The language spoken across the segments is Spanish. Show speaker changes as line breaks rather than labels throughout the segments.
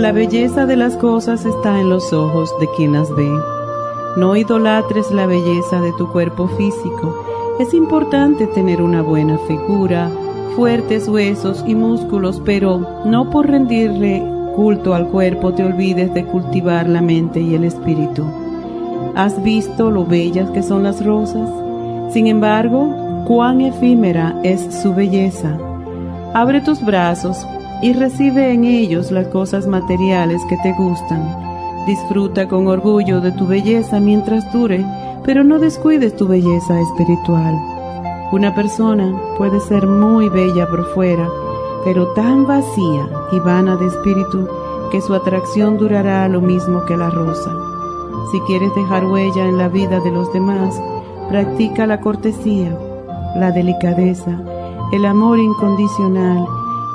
La belleza de las cosas está en los ojos de quien las ve. No idolatres la belleza de tu cuerpo físico. Es importante tener una buena figura, fuertes huesos y músculos, pero no por rendirle culto al cuerpo te olvides de cultivar la mente y el espíritu. ¿Has visto lo bellas que son las rosas? Sin embargo, cuán efímera es su belleza. Abre tus brazos y recibe en ellos las cosas materiales que te gustan. Disfruta con orgullo de tu belleza mientras dure, pero no descuides tu belleza espiritual. Una persona puede ser muy bella por fuera, pero tan vacía y vana de espíritu que su atracción durará lo mismo que la rosa. Si quieres dejar huella en la vida de los demás, practica la cortesía, la delicadeza, el amor incondicional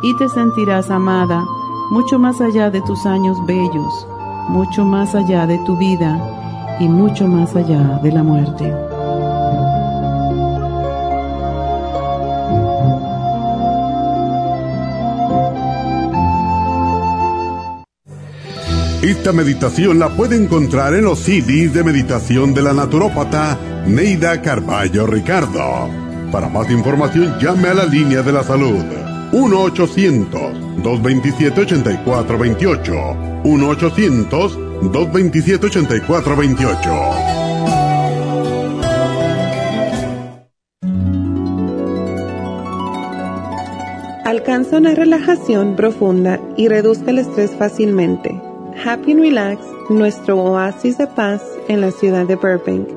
y te sentirás amada mucho más allá de tus años bellos, mucho más allá de tu vida y mucho más allá de la muerte.
Esta meditación la puede encontrar en los CDs de meditación de la naturópata Neida Carballo Ricardo. Para más información llame a la línea de la salud 1-800-227-8428. 1-800-227-8428.
Alcanza una relajación profunda y reduzca el estrés fácilmente. Happy Relax, nuestro oasis de paz en la ciudad de Burbank,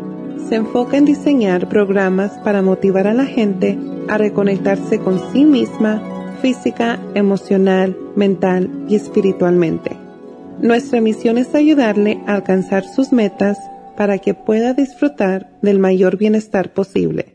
se enfoca en diseñar programas para motivar a la gente a reconectarse con sí misma física, emocional, mental y espiritualmente. Nuestra misión es ayudarle a alcanzar sus metas para que pueda disfrutar del mayor bienestar posible.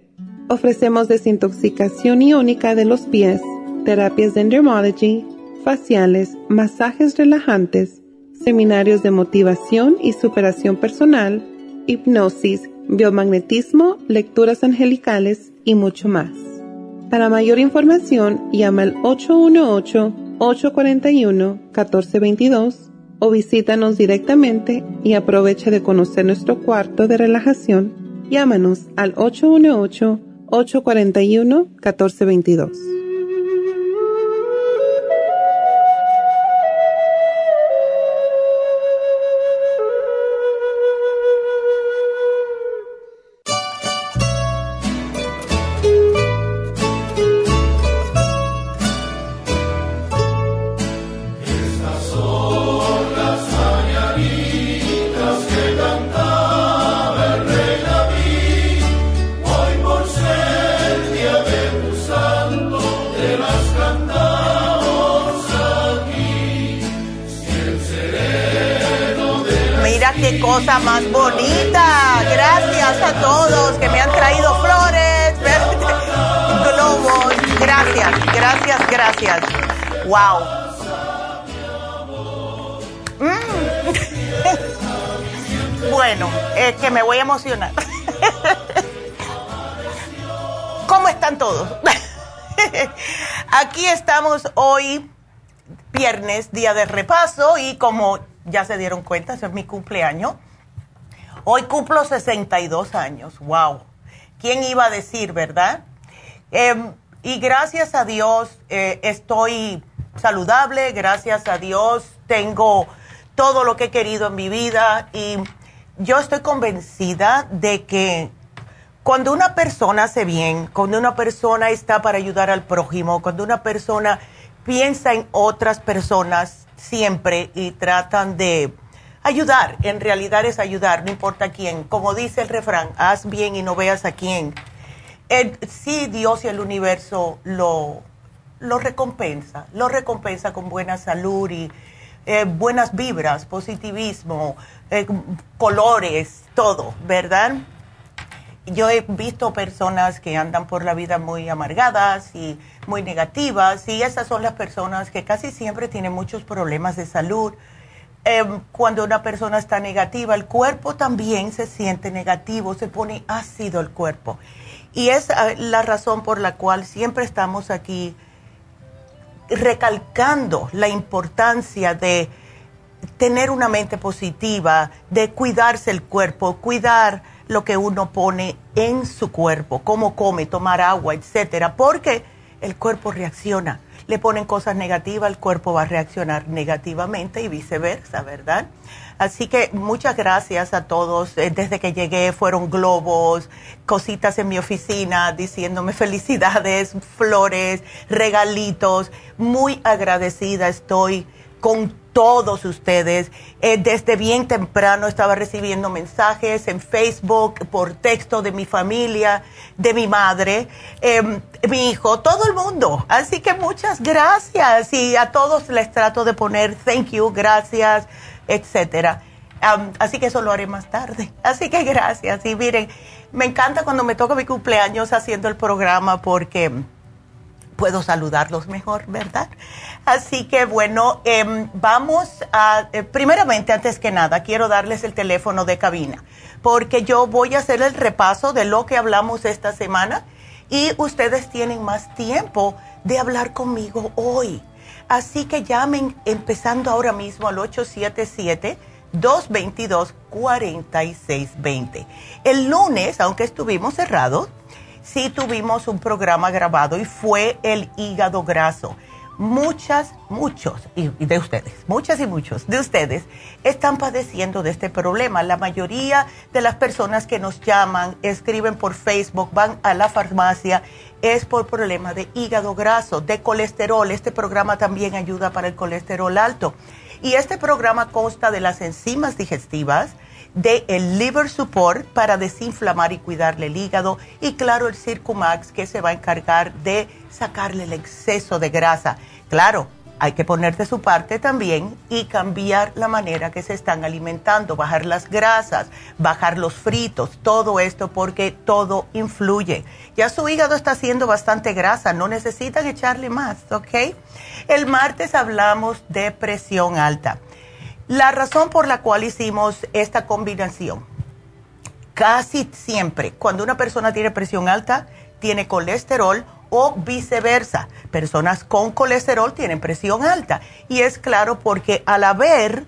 Ofrecemos desintoxicación iónica de los pies, terapias de dermology, faciales, masajes relajantes, seminarios de motivación y superación personal, hipnosis, biomagnetismo, lecturas angelicales y mucho más. Para mayor información, llama al 818-841-1422 o visítanos directamente y aprovecha de conocer nuestro cuarto de relajación. Llámanos al 818-841-1422.
Wow. Mm. bueno, es que me voy a emocionar. ¿Cómo están todos? Aquí estamos hoy, viernes, día de repaso, y como ya se dieron cuenta, es mi cumpleaños. Hoy cumplo 62 años. ¡Wow! ¿Quién iba a decir, verdad? Em, y gracias a Dios eh, estoy saludable, gracias a Dios tengo todo lo que he querido en mi vida y yo estoy convencida de que cuando una persona hace bien, cuando una persona está para ayudar al prójimo, cuando una persona piensa en otras personas siempre y tratan de ayudar, en realidad es ayudar, no importa quién. Como dice el refrán, haz bien y no veas a quién sí Dios y el universo lo, lo recompensa, lo recompensa con buena salud y eh, buenas vibras, positivismo, eh, colores, todo, ¿verdad? Yo he visto personas que andan por la vida muy amargadas y muy negativas y esas son las personas que casi siempre tienen muchos problemas de salud. Em, cuando una persona está negativa, el cuerpo también se siente negativo, se pone ácido el cuerpo. Y es ah, la razón por la cual siempre estamos aquí recalcando la importancia de tener una mente positiva, de cuidarse el cuerpo, cuidar lo que uno pone en su cuerpo, cómo come, tomar agua, etcétera, porque el cuerpo reacciona. Le ponen cosas negativas, el cuerpo va a reaccionar negativamente y viceversa, ¿verdad? Así que muchas gracias a todos. Eh, desde que llegué fueron globos, cositas en mi oficina diciéndome felicidades, flores, regalitos. Muy agradecida estoy con todos ustedes. Eh, desde bien temprano estaba recibiendo mensajes en Facebook, por texto de mi familia, de mi madre, em, mi hijo, todo el mundo. Así que muchas gracias y a todos les trato de poner thank you, gracias etcétera. así que eso lo haré más tarde. Así que gracias. Y miren, me encanta cuando me toca mi cumpleaños haciendo el programa porque puedo saludarlos mejor, ¿verdad? Así que bueno, em, vamos a, eh, primeramente, antes que nada, quiero darles el teléfono de cabina, porque yo voy a hacer el repaso de lo que hablamos esta semana y ustedes tienen más tiempo de hablar conmigo hoy. Así que llamen empezando ahora mismo al 877-222-4620. El lunes, aunque estuvimos cerrados, sí tuvimos un programa grabado y fue el hígado graso muchas, muchos, y, de ustedes, muchas y muchos de ustedes están padeciendo de este problema. La mayoría de las personas que nos llaman, escriben por Facebook, van a la farmacia, es por problema de hígado graso, de colesterol. Este programa también ayuda para el colesterol alto. Y este programa consta de las enzimas digestivas, de el liver support para desinflamar y cuidarle el hígado y claro el Circumax que se va a encargar de sacarle el exceso de grasa. Claro, hay que poner de su parte también y cambiar la manera que se están alimentando, bajar las grasas, bajar los fritos, todo esto porque todo influye. Ya su hígado está haciendo bastante grasa, no necesitan echarle más, ¿ok? El martes hablamos de presión alta. La razón por la cual hicimos esta combinación, casi siempre, cuando una persona tiene presión alta, tiene colesterol o viceversa. Personas con colesterol tienen presión alta. Y es claro porque al haber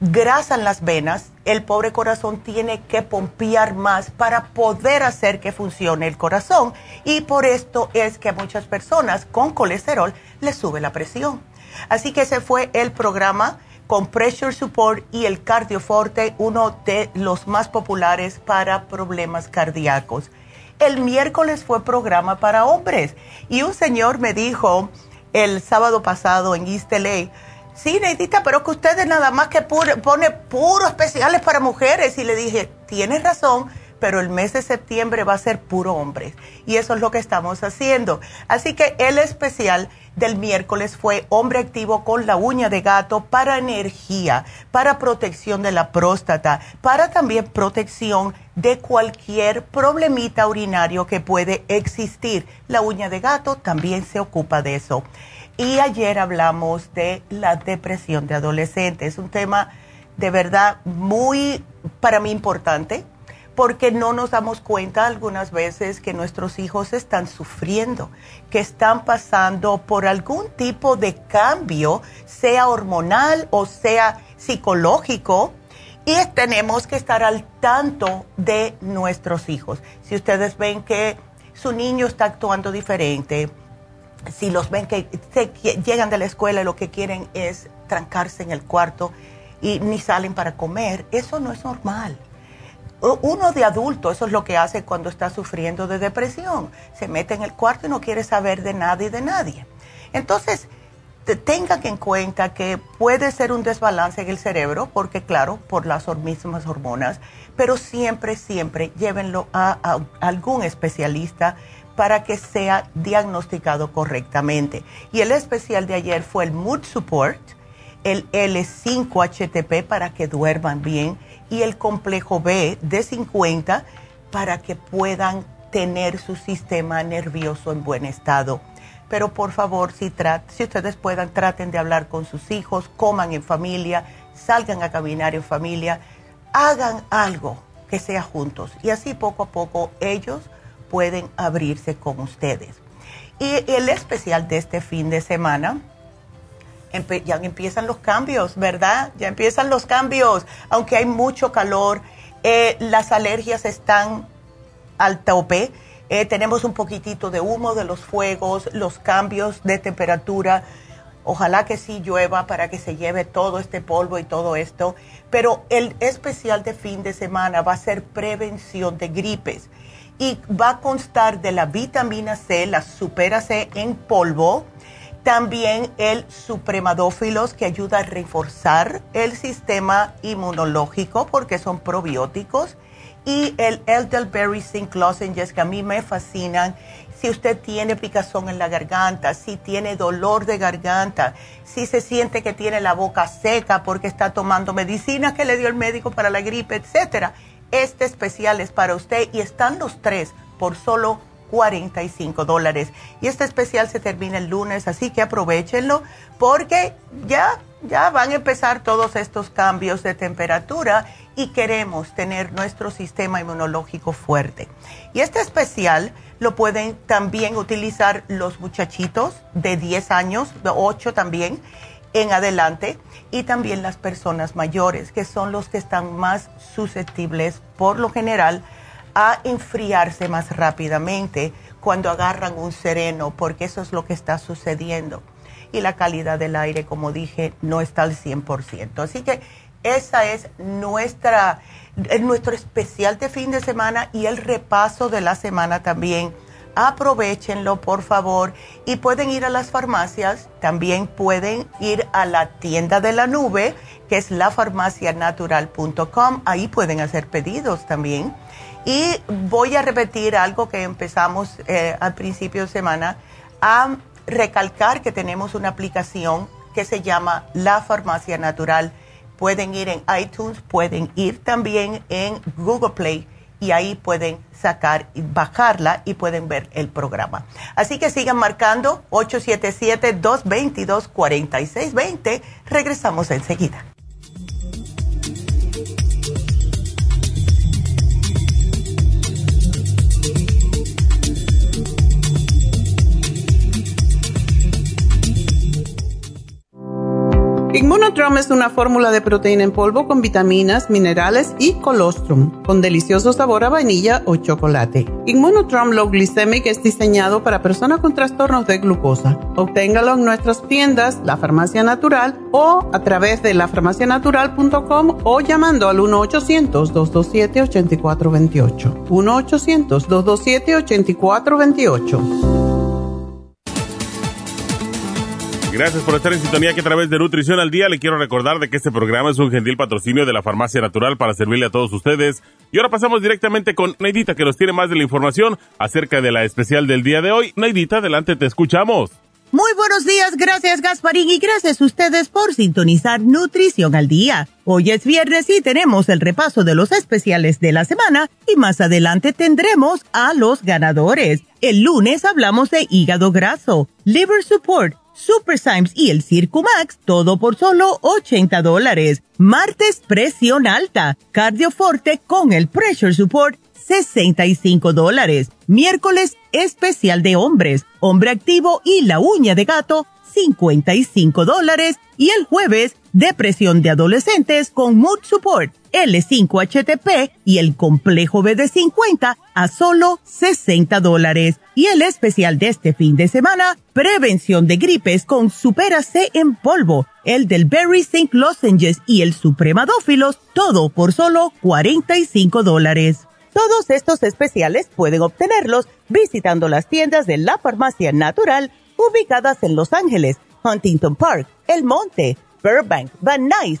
grasa en las venas, el pobre corazón tiene que pompear más para poder hacer que funcione el corazón. Y por esto es que a muchas personas con colesterol les sube la presión. Así que ese fue el programa con Pressure Support y el Cardioforte, uno de los más populares para problemas cardíacos. El miércoles fue programa para hombres y un señor me dijo el sábado pasado en East LA, sí, Neidita, pero que ustedes nada más que pone puros especiales para mujeres. Y le dije, tienes razón, pero el mes de septiembre va a ser puro hombres. Y eso es lo que estamos haciendo. Así que el especial del miércoles fue hombre activo con la uña de gato para energía, para protección de la próstata, para también protección de cualquier problemita urinario que puede existir. La uña de gato también se ocupa de eso. Y ayer hablamos de la depresión de adolescentes, un tema de verdad muy para mí importante porque no nos damos cuenta algunas veces que nuestros hijos están sufriendo, que están pasando por algún tipo de cambio, sea hormonal o sea psicológico, y tenemos que estar al tanto de nuestros hijos. Si ustedes ven que su niño está actuando diferente, si los ven que llegan de la escuela y lo que quieren es trancarse en el cuarto y ni salen para comer, eso no es normal uno de adulto, eso es lo que hace cuando está sufriendo de depresión. Se mete en el cuarto y no quiere saber de nada y de nadie. Entonces, tengan en cuenta que puede ser un desbalance en el cerebro, porque claro, por las mismas hormonas, pero siempre, siempre llévenlo a, algún especialista para que sea diagnosticado correctamente. Y el especial de ayer fue el Mood Support, el L5-HTP para que duerman bien y el complejo B de 50 para que puedan tener su sistema nervioso en buen estado. Pero por favor, si, si ustedes puedan, traten de hablar con sus hijos, coman en familia, salgan a caminar en familia, hagan algo que sea juntos y así poco a poco ellos pueden abrirse con ustedes. Y el especial de este fin de semana, ya empiezan los cambios, ¿verdad? Ya empiezan los cambios, aunque hay mucho calor, eh, las alergias están al tope, eh, tenemos un poquitito de humo de los fuegos, los cambios de temperatura, ojalá que sí llueva para que se lleve todo este polvo y todo esto, pero el especial de fin de semana va a ser prevención de gripes. Y va a constar de la vitamina C, la supera C en polvo, también el supremadófilos que ayuda a reforzar el sistema inmunológico porque son probióticos y el elderberry zinc lozenges que a mí me fascinan. Si usted tiene picazón en la garganta, si tiene dolor de garganta, si se siente que tiene la boca seca porque está tomando medicinas que le dio el médico para la gripe, etcétera este especial es para usted y están los tres por solo 45 dólares. Y este especial se termina el lunes, así que aprovechenlo porque ya, ya van a empezar todos estos cambios de temperatura y queremos tener nuestro sistema inmunológico fuerte. Y este especial lo pueden también utilizar los muchachitos de 10 años, de 8 también en adelante y también las personas mayores, que son los que están más susceptibles por lo general a enfriarse más rápidamente cuando agarran un sereno, porque eso es lo que está sucediendo. Y la calidad del aire, como dije, no está al 100%. Así que esa es nuestra, nuestro especial de fin de semana y el repaso de la semana también aprovechenlo por favor y pueden ir a las farmacias, también pueden ir a la tienda de la nube, que es lafarmacianatural.com, ahí pueden hacer pedidos también. Y voy a repetir algo que empezamos eh, al principio de semana, a recalcar que tenemos una aplicación que se llama La Farmacia Natural. Pueden ir en iTunes, pueden ir también en Google Play y ahí pueden sacar y bajarla y pueden ver el programa. Así que sigan marcando 877-222-4620. Regresamos enseguida.
Inmunotrom es una fórmula de proteína en polvo con vitaminas, minerales y colostrum, con delicioso sabor a vainilla o chocolate. Inmunotrom Low Glycemic es diseñado para personas con trastornos de glucosa. Obténgalo en nuestras tiendas, La Farmacia Natural, o a través de lafarmacianatural.com o llamando al 1-800-227-8428. 1-800-227-8428.
Gracias por estar en sintonía que a través de Nutrición al Día le quiero recordar de que este programa es un gentil patrocinio de la Farmacia Natural para servirle a todos ustedes. Y ahora pasamos directamente con Neidita que nos tiene más de la información acerca de la especial del día de hoy. Neidita, adelante, te escuchamos.
Muy buenos días, gracias Gasparín y gracias a ustedes por sintonizar Nutrición al Día. Hoy es viernes y tenemos el repaso de los especiales de la semana y más adelante tendremos a los ganadores. El lunes hablamos de hígado graso, liver support, Super Symes y el Circumax, todo por solo 80 dólares. Martes, presión alta, Cardioforte con el Pressure Support, 65 dólares. Miércoles, especial de hombres, hombre activo y la uña de gato, 55 dólares. Y el jueves, depresión de adolescentes con Mood Support, L5HTP y el complejo B de 50 a solo 60 dólares. Y el especial de este fin de semana, prevención de gripes con Supera C en polvo, el del Berry Zinc Lozenges y el Supremadófilos, todo por solo 45 dólares. Todos estos especiales pueden obtenerlos visitando las tiendas de la farmacia natural ubicadas en Los Ángeles, Huntington Park, El Monte, Burbank, Van Nuys,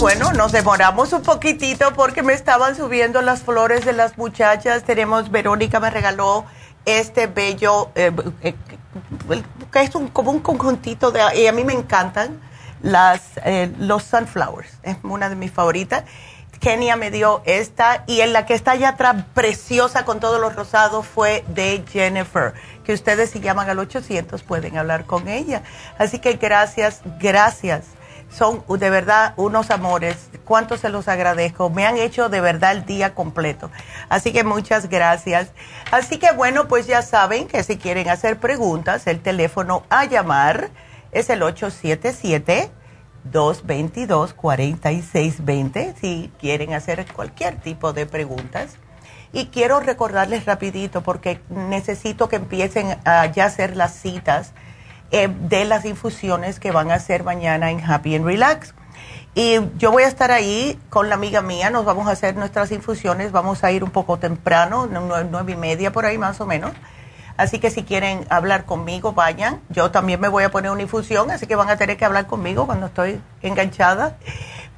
Bueno, nos demoramos un poquitito porque me estaban subiendo las flores de las muchachas. Tenemos, Verónica me regaló este bello, eh, eh, que es un, como un conjuntito de, y a mí me encantan las, eh, los sunflowers, es una de mis favoritas. Kenia me dio esta y en la que está allá atrás, preciosa con todos los rosados, fue de Jennifer, que ustedes si llaman al 800 pueden hablar con ella. Así que gracias, gracias son de verdad unos amores. Cuánto se los agradezco. Me han hecho de verdad el día completo. Así que muchas gracias. Así que bueno, pues ya saben que si quieren hacer preguntas, el teléfono a llamar es el 877-222-4620 si quieren hacer cualquier tipo de preguntas. Y quiero recordarles rapidito porque necesito que empiecen a ya hacer las citas eh, de las infusiones que van a hacer mañana en Happy and Relax. Y yo voy a estar ahí con la amiga mía, nos vamos a hacer nuestras infusiones, vamos a ir un poco temprano, nueve, y media por ahí más o menos. Así que si quieren hablar conmigo, vayan. Yo también me voy a poner una infusión, así que van a tener que hablar conmigo cuando estoy enganchada.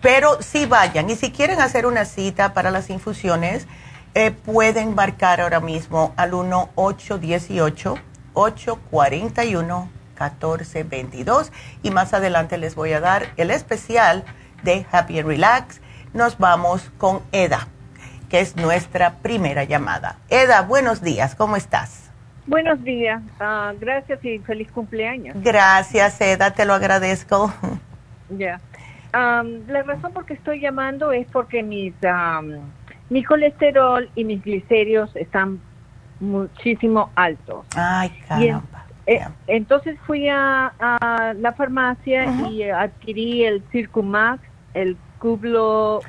Pero sí vayan. Y si quieren hacer una cita para las infusiones, eh, pueden marcar ahora mismo al 1-818-841. 1422 y más adelante les voy a dar el especial de Happy and Relax. Nos vamos con Eda, que es nuestra primera llamada. Eda, buenos días, ¿cómo estás?
Buenos días, ah, gracias y feliz cumpleaños.
Gracias, Eda, te lo agradezco.
Ya. la razón por que estoy llamando es porque mis, mi colesterol y mis glicerios están muchísimo altos.
Ay, caramba.
Eh, entonces fui a, la farmacia y adquirí el Circumax, el Cublo,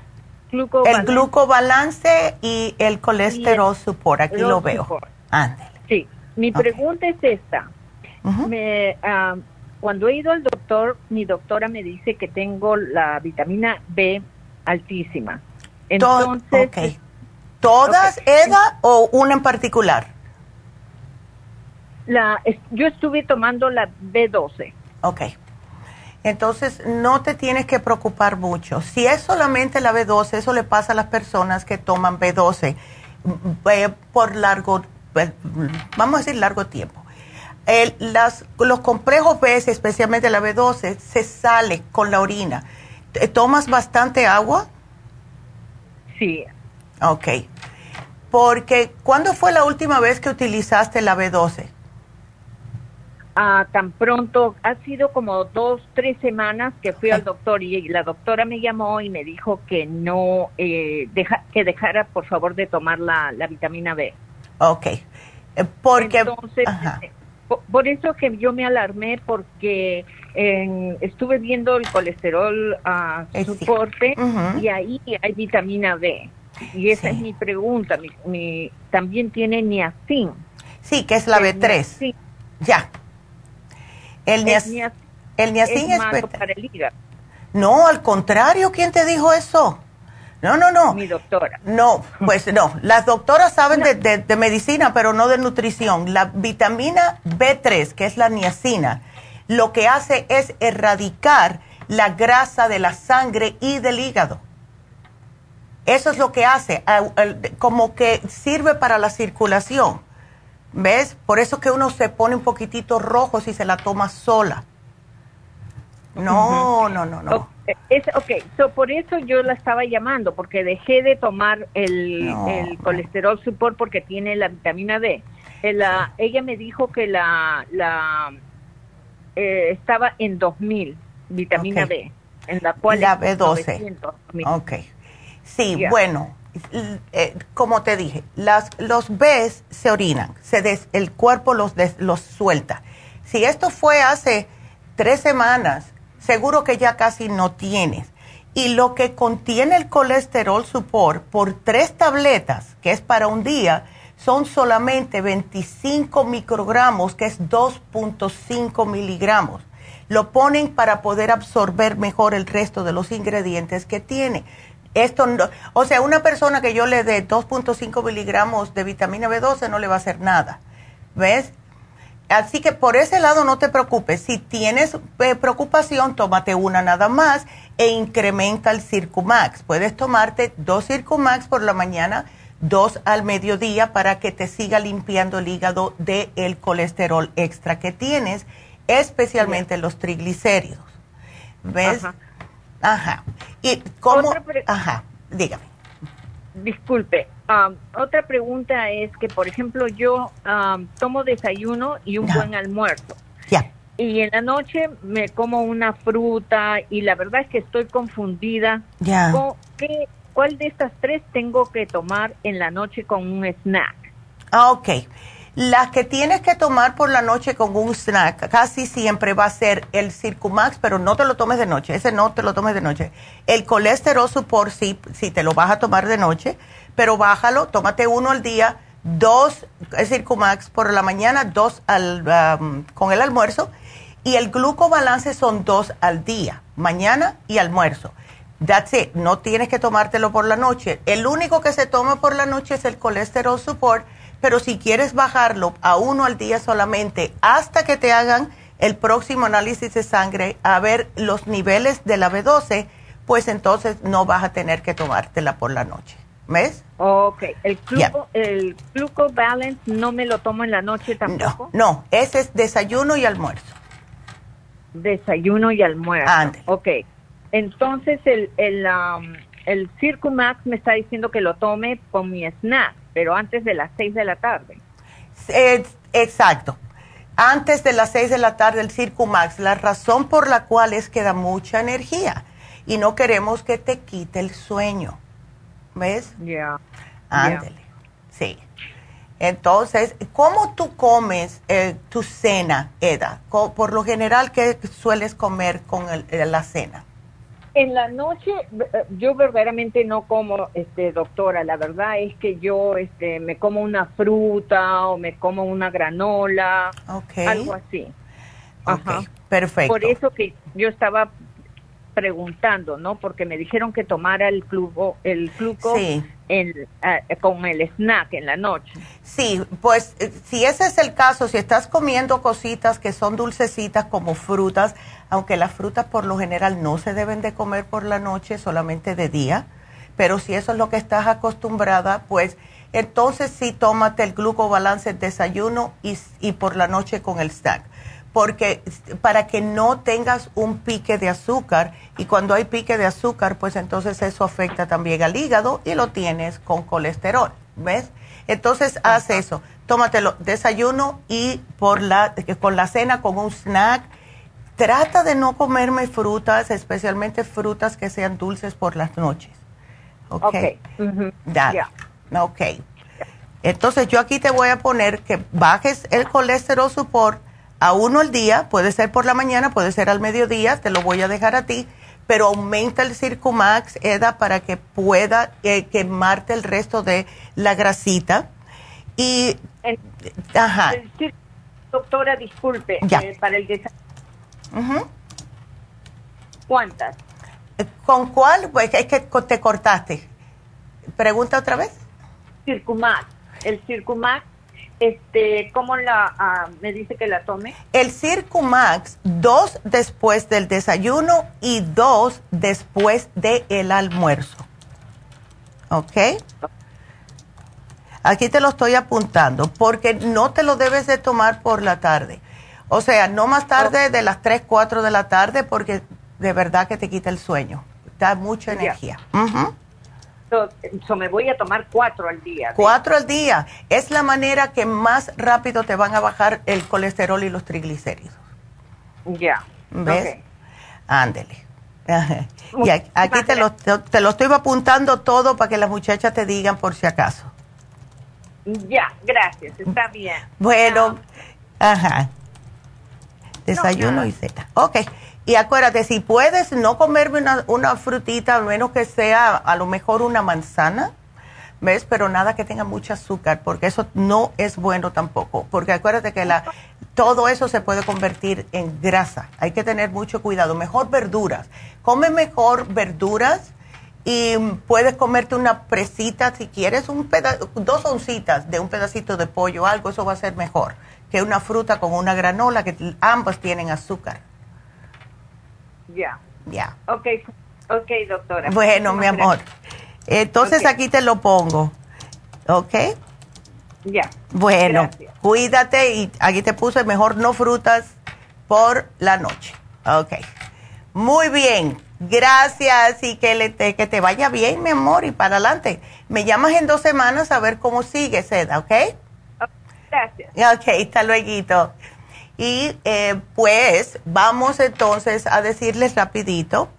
glucobalance. El glucobalance y el colesterol support, aquí lo veo.
Sí, mi pregunta es esta. me, ah, cuando he ido al doctor, mi doctora me dice que tengo la vitamina B altísima.
Entonces, ¿Todas, Eda, o una en particular?
La, yo estuve tomando la B12.
Ok. Entonces, no te tienes que preocupar mucho. Si es solamente la B12, eso le pasa a las personas que toman B12 eh, por largo, pues, vamos a decir largo tiempo. las, los complejos B, especialmente la B12, se sale con la orina. ¿Tomas bastante agua?
Sí.
Ok. Porque, ¿cuándo fue la última vez que utilizaste la B12?
Ah, tan pronto, ha sido como dos, tres semanas que fui al doctor y la doctora me llamó y me dijo que no, eh, que dejara por favor de tomar la, la vitamina B.
Ok, eh, porque...
Entonces, eh, por, eso que yo me alarmé porque estuve viendo el colesterol a uh, soporte y ahí hay vitamina B. Y esa es mi pregunta, mi, también tiene niacin.
Sí, que es la B3. Ya. El, niacin, el niacin es,
para el hígado.
No, al contrario, ¿quién te dijo eso? No, no, no.
Mi doctora.
No, pues no. Las doctoras saben de, medicina, pero no de nutrición. La vitamina B3, que es la niacina, lo que hace es erradicar la grasa de la sangre y del hígado. Eso es lo que hace, como que sirve para la circulación. ¿Ves? Por eso que uno se pone un poquitito rojo si se la toma sola. No, no, no, no.
Es, ok, por eso yo la estaba llamando, porque dejé de tomar el, colesterol support porque tiene la vitamina D. Eh, ella me dijo que la, la eh, estaba en 2000, vitamina D, en la cual...
La B12. ok. Sí, bueno eh, como te dije, las, los Bs se orinan, se el cuerpo los, los suelta. Si esto fue hace tres semanas, seguro que ya casi no tienes. Y lo que contiene el colesterol support por tres tabletas, que es para un día, son solamente 25 microgramos, que es 2.5 miligramos. Lo ponen para poder absorber mejor el resto de los ingredientes que tiene. Esto o sea, una persona que yo le dé 2.5 miligramos de vitamina B12 no le va a hacer nada. ¿Ves? Así que por ese lado no te preocupes. Si tienes eh, preocupación, tómate una nada más e incrementa el Circumax. Puedes tomarte dos Circumax por la mañana, dos al mediodía para que te siga limpiando el hígado del el colesterol extra que tienes, especialmente los triglicéridos. ¿Ves? Ajá. Ajá. ¿Y cómo? Ajá, dígame.
Disculpe, um, otra pregunta es que, por ejemplo, yo um, tomo desayuno y un buen almuerzo.
Ya.
Y en la noche me como una fruta y la verdad es que estoy confundida.
Ya.
¿Qué, ¿Cuál de estas tres tengo que tomar en la noche con un snack?
Ah, ok. Las que tienes que tomar por la noche con un snack casi siempre va a ser el Circumax, pero no te lo tomes de noche, ese no te lo tomes de noche. El colesterol support sí, sí te lo vas a tomar de noche, pero bájalo, tómate uno al día, dos Circumax por la mañana, dos al, um, con el almuerzo, y el glucobalance son dos al día, mañana y almuerzo. That's it, no tienes que tomártelo por la noche. El único que se toma por la noche es el colesterol support pero si quieres bajarlo a uno al día solamente hasta que te hagan el próximo análisis de sangre a ver los niveles de la B12, pues entonces no vas a tener que tomártela por la noche. ¿Ves?
Ok. ¿El, gluco, ¿El gluco balance no me lo tomo en la noche tampoco?
No, no. Ese es desayuno y almuerzo.
Desayuno y almuerzo.
Ande.
Ok. Entonces el, el, um, el Circumax me está diciendo que lo tome con mi snack pero antes de las 6 de la tarde.
exacto. Antes de las 6 de la tarde el Circumax, la razón por la cual es que da mucha energía y no queremos que te quite el sueño. ¿Ves?
Ya.
Ándele. Sí. Entonces, ¿cómo tú comes eh, tu cena, Eda? Por lo general, ¿qué sueles comer con la cena?
En la noche eh, yo verdaderamente no como, este, doctora. La verdad es que yo, este, me como una fruta o me como una granola, algo así.
Ajá. Perfecto.
Por eso que yo estaba preguntando, ¿no? Porque me dijeron que tomara el flujo, el flujo eh, con el snack en la noche.
Sí, pues eh, si ese es el caso, si estás comiendo cositas que son dulcecitas como frutas, aunque las frutas por lo general no se deben de comer por la noche, solamente de día, pero si eso es lo que estás acostumbrada, pues entonces sí tómate el glucobalance desayuno y, y por la noche con el snack porque para que no tengas un pique de azúcar y cuando hay pique de azúcar, pues entonces eso afecta también al hígado y lo tienes con colesterol, ¿ves? Entonces haz eso, tómatelo desayuno y por la con la cena con un snack. Trata de no comerme frutas, especialmente frutas que sean dulces por las noches. ¿Ok?
okay.
Dale. Ok. Entonces yo aquí te voy a poner que bajes el colesterol support a uno al día, puede ser por la mañana, puede ser al mediodía, te lo voy a dejar a ti, pero aumenta el Circumax, Eda, para que pueda eh, quemarte el resto de la grasita. Y,
ajá. doctora, disculpe, eh, para el desayuno. ¿Cuántas?
¿Con cuál? Pues es que te cortaste. Pregunta otra vez.
Circumax. El Circumax este, ¿cómo la, ah, me dice que la tome?
El Circumax, dos después del desayuno y dos después del almuerzo. ¿Ok? Aquí te lo estoy apuntando porque no te lo debes de tomar por la tarde. O sea, no más tarde de las 3, 4 de la tarde porque de verdad que te quita el sueño. Da mucha energía
me voy a tomar cuatro al día.
Cuatro al día. Es la manera que más rápido te van a bajar el colesterol y los triglicéridos.
Ya.
¿Ves? Ándele. Y aquí te lo, te lo estoy apuntando todo para que las muchachas te digan por si acaso.
Ya, gracias, está bien.
Bueno, ajá. Desayuno y cena. Ok. Y acuérdate, si puedes no comerme una, frutita, al menos que sea a lo mejor una manzana, ¿ves? Pero nada que tenga mucho azúcar, porque eso no es bueno tampoco. Porque acuérdate que la, todo eso se puede convertir en grasa. Hay que tener mucho cuidado. Mejor verduras. Come mejor verduras y puedes comerte una presita si quieres, un dos oncitas de un pedacito de pollo, algo, eso va a ser mejor que una fruta con una granola, que ambas tienen azúcar.
Ya.
Ya.
Ok, ok, doctora.
Bueno, mi amor. Entonces aquí te lo pongo. ¿Ok?
Ya.
Bueno, cuídate y aquí te puse mejor no frutas por la noche. Ok. Muy bien. Gracias y que, le te, que te vaya bien, mi amor, y para adelante. Me llamas en dos semanas a ver cómo sigue, Seda, ¿ok?
Gracias.
Ok, hasta luego. Y eh, pues vamos entonces a decirles rapidito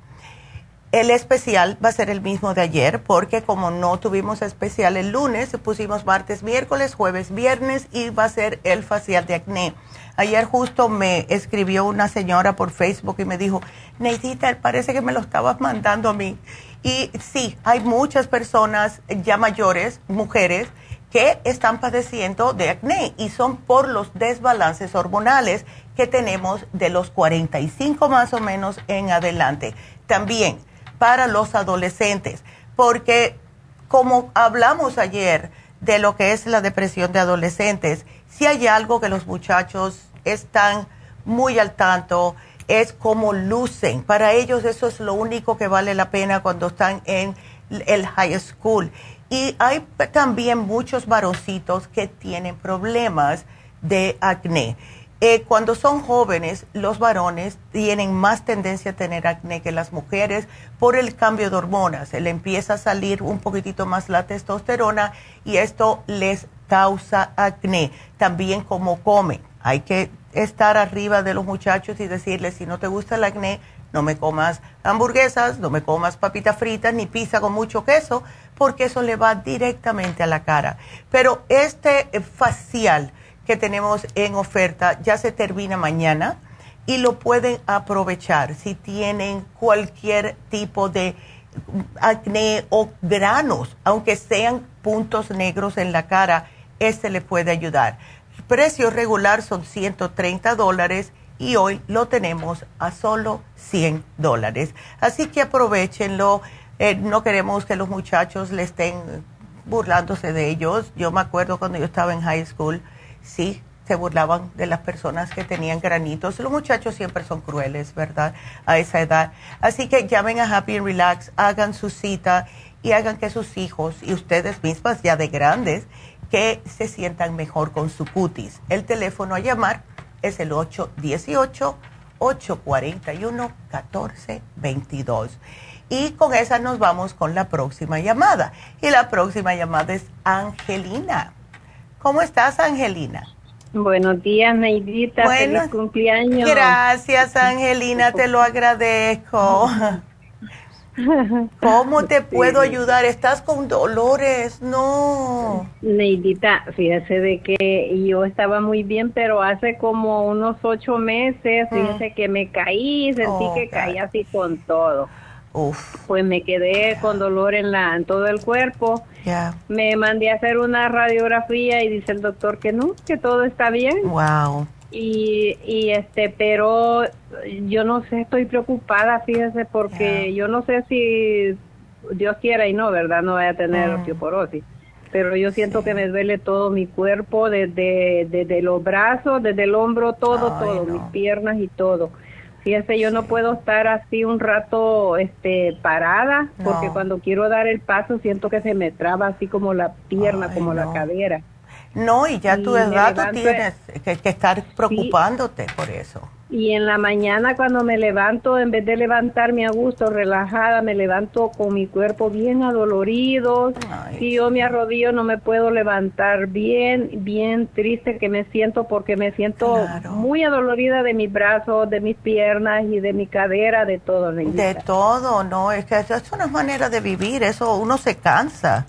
el especial va a ser el mismo de ayer porque como no tuvimos especial el lunes, pusimos martes, miércoles, jueves, viernes y va a ser el facial de acné. Ayer justo me escribió una señora por Facebook y me dijo, Neidita, parece que me lo estabas mandando a mí. Y sí, hay muchas personas ya mayores, mujeres, que están padeciendo de acné y son por los desbalances hormonales que tenemos de los 45 más o menos en adelante. También para los adolescentes, porque como hablamos ayer de lo que es la depresión de adolescentes, si hay algo que los muchachos están muy al tanto, es cómo lucen. Para ellos eso es lo único que vale la pena cuando están en el high school. Y hay también muchos varoncitos que tienen problemas de acné. Eh, cuando son jóvenes, los varones tienen más tendencia a tener acné que las mujeres por el cambio de hormonas. Le empieza a salir un poquitito más la testosterona y esto les causa acné. También como comen. Hay que estar arriba de los muchachos y decirles, si no te gusta el acné, no me comas hamburguesas, no me comas papitas fritas ni pizza con mucho queso, porque eso le va directamente a la cara. Pero este facial que tenemos en oferta ya se termina mañana y lo pueden aprovechar si tienen cualquier tipo de acné o granos, aunque sean puntos negros en la cara, este le puede ayudar. El precio regular son 130 dólares y hoy lo tenemos a solo 100 dólares. Así que aprovechenlo. Eh, no queremos que los muchachos le estén burlándose de ellos. Yo me acuerdo cuando yo estaba en high school sí, se burlaban de las personas que tenían granitos. Los muchachos siempre son crueles, ¿verdad? A esa edad. Así que llamen a Happy and Relax, hagan su cita y hagan que sus hijos y ustedes mismas ya de grandes que se sientan mejor con su cutis. El teléfono a llamar es el 818-841-1422. Y con esa nos vamos con la próxima llamada. Y la próxima llamada es Angelina. ¿Cómo estás, Angelina?
Buenos días, Neidita. Feliz cumpleaños.
Gracias, Angelina, te lo agradezco. ¿Cómo te puedo ayudar? ¿Estás con dolores? No.
Neidita, fíjese de que yo estaba muy bien, pero hace como unos ocho meses, mm. fíjese que me caí, sentí que caí así con todo. Pues me quedé con dolor en la en todo el cuerpo. Me mandé a hacer una radiografía y dice el doctor que no, que todo está bien.
Wow.
Y, y este, pero yo no sé, estoy preocupada, fíjese, porque yo no sé si Dios quiera y no, ¿verdad? No vaya a tener mm. osteoporosis. Pero yo siento que me duele todo mi cuerpo, desde, desde los brazos, desde el hombro, todo, todo, mis piernas y todo. Fíjese, yo no puedo estar así un rato este, parada, porque cuando quiero dar el paso siento que se me traba así como la pierna, como la cadera.
No, y ya tu edad tú tienes que, estar preocupándote por eso.
Y en la mañana cuando me levanto, en vez de levantarme a gusto, relajada, me levanto con mi cuerpo bien adolorido. Si yo me arrodillo no me puedo levantar bien, bien triste que me siento porque me siento muy adolorida de mis brazos, de mis piernas y de mi cadera, de todo.
De todo, no, es que eso es una manera de vivir, eso uno se cansa.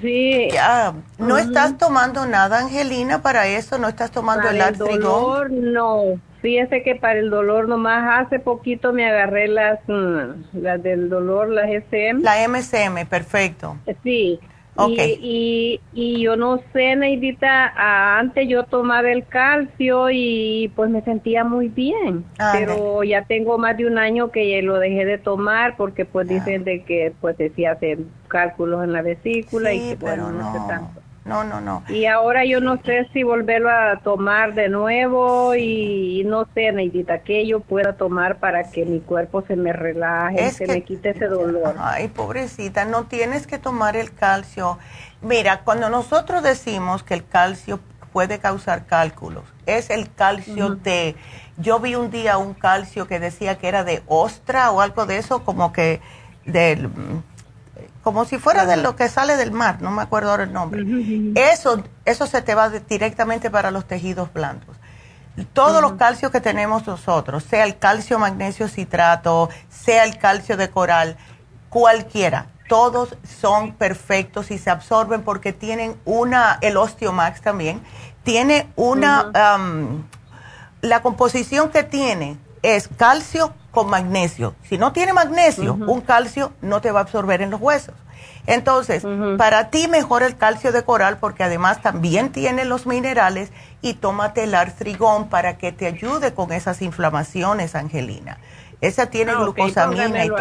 Sí. Ya, ¿No estás tomando nada, Angelina, para eso? ¿No estás tomando
para
el artrigón?
el dolor, no. Fíjese que para el dolor nomás hace poquito me agarré las, mm, las del dolor, las SM.
La MCM, perfecto.
Sí, y, y, yo no sé, Neidita, antes yo tomaba el calcio y pues me sentía muy bien, pero ya tengo más de un año que lo dejé de tomar porque pues dicen de que pues decía hacer cálculos en la vesícula y que bueno, no, sé tanto.
No, no, no.
Y ahora yo no sé si volverlo a tomar de nuevo y, no sé, Neidita, que yo pueda tomar para que mi cuerpo se me relaje, se me quite ese dolor.
Ay, pobrecita, no tienes que tomar el calcio. Mira, cuando nosotros decimos que el calcio puede causar cálculos, es el calcio de... Yo vi un día un calcio que decía que era de ostra o algo de eso, como que del como si fuera de lo que sale del mar, no me acuerdo ahora el nombre. Eso, eso se te va directamente para los tejidos blandos. Todos los calcios que tenemos nosotros, sea el calcio magnesio citrato, sea el calcio de coral, cualquiera, todos son perfectos y se absorben porque tienen una, el Osteomax también, tiene una, la composición que tiene es calcio con magnesio. Si no tiene magnesio, un calcio no te va a absorber en los huesos. Entonces, para ti mejor el calcio de coral porque además también tiene los minerales y tómate el artrigón para que te ayude con esas inflamaciones, Angelina. Esa tiene ah, glucosamina y todo.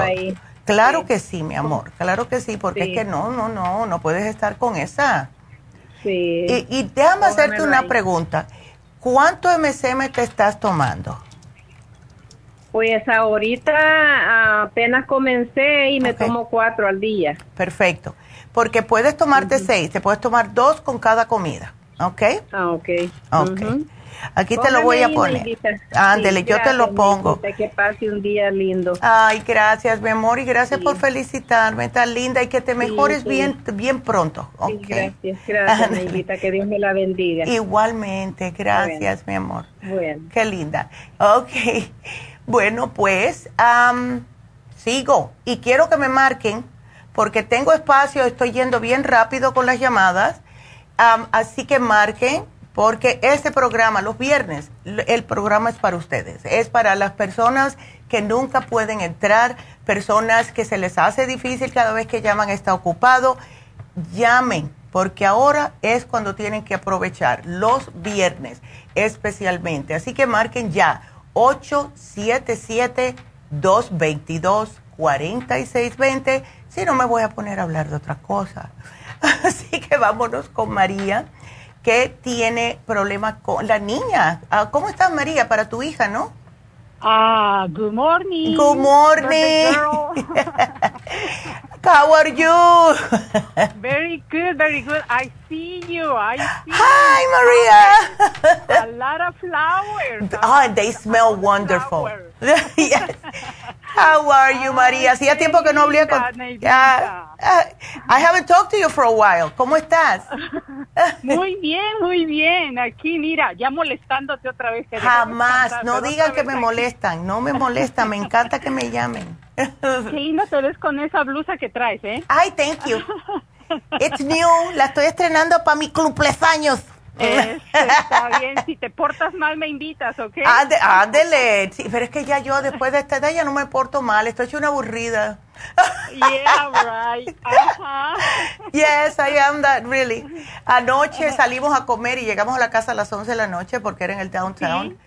Claro que sí, mi amor, claro que sí, porque es que no, no, no, no puedes estar con esa.
Sí.
Y, y déjame hacerte una pregunta. ¿Cuánto MCM te estás tomando?
Pues ahorita apenas comencé y me tomo cuatro al día.
Perfecto. Porque puedes tomarte seis, te puedes tomar dos con cada comida. ¿Ok?
Ah, ok.
Ok. Aquí te lo voy a poner. Ándele, yo te lo pongo.
que pase un día lindo.
Ay, gracias, mi amor, y gracias por felicitarme, tan linda, y que te mejores bien bien pronto.
Okay. gracias, gracias, Neidita, que Dios me la bendiga.
Igualmente, gracias, mi amor.
Bueno.
Qué linda. Ok. Bueno, pues sigo. Y quiero que me marquen porque tengo espacio, estoy yendo bien rápido con las llamadas, así que marquen porque este programa, los viernes, el programa es para ustedes, es para las personas que nunca pueden entrar, personas que se les hace difícil cada vez que llaman está ocupado, llamen, porque ahora es cuando tienen que aprovechar los viernes especialmente. Así que marquen ya 877-222-4620. Si no, me voy a poner a hablar de otra cosa. Así que vámonos con María, que tiene problemas con la niña. Ah, ¿Cómo estás, María, para tu hija, no?
Ah, good morning.
Good morning. How are you?
very good, very good. I see you. I see
Hi,
Maria. a lot of flowers.
Oh, they smell wonderful. yes. How are you, María? Hacía tiempo que no hablé con... Uh, I haven't talked to you for a while. ¿Cómo estás?
muy bien, muy bien. Aquí, mira, ya molestándote otra vez.
Jamás. No digan que me molestan. No me molestan. Me encanta que me llamen.
Sí, no te ves con esa blusa que traes, ¿eh?
Ay, thank you. It's new. La estoy estrenando para mi cumpleaños.
está bien, si te portas mal me invitas, ¿ok?
ándele, sí, pero es que ya yo después de esta edad ya no me porto mal, estoy hecha una aburrida.
Yeah, right.
Yes, I am that, really. Anoche salimos a comer y llegamos a la casa a las 11 de la noche porque era en el downtown.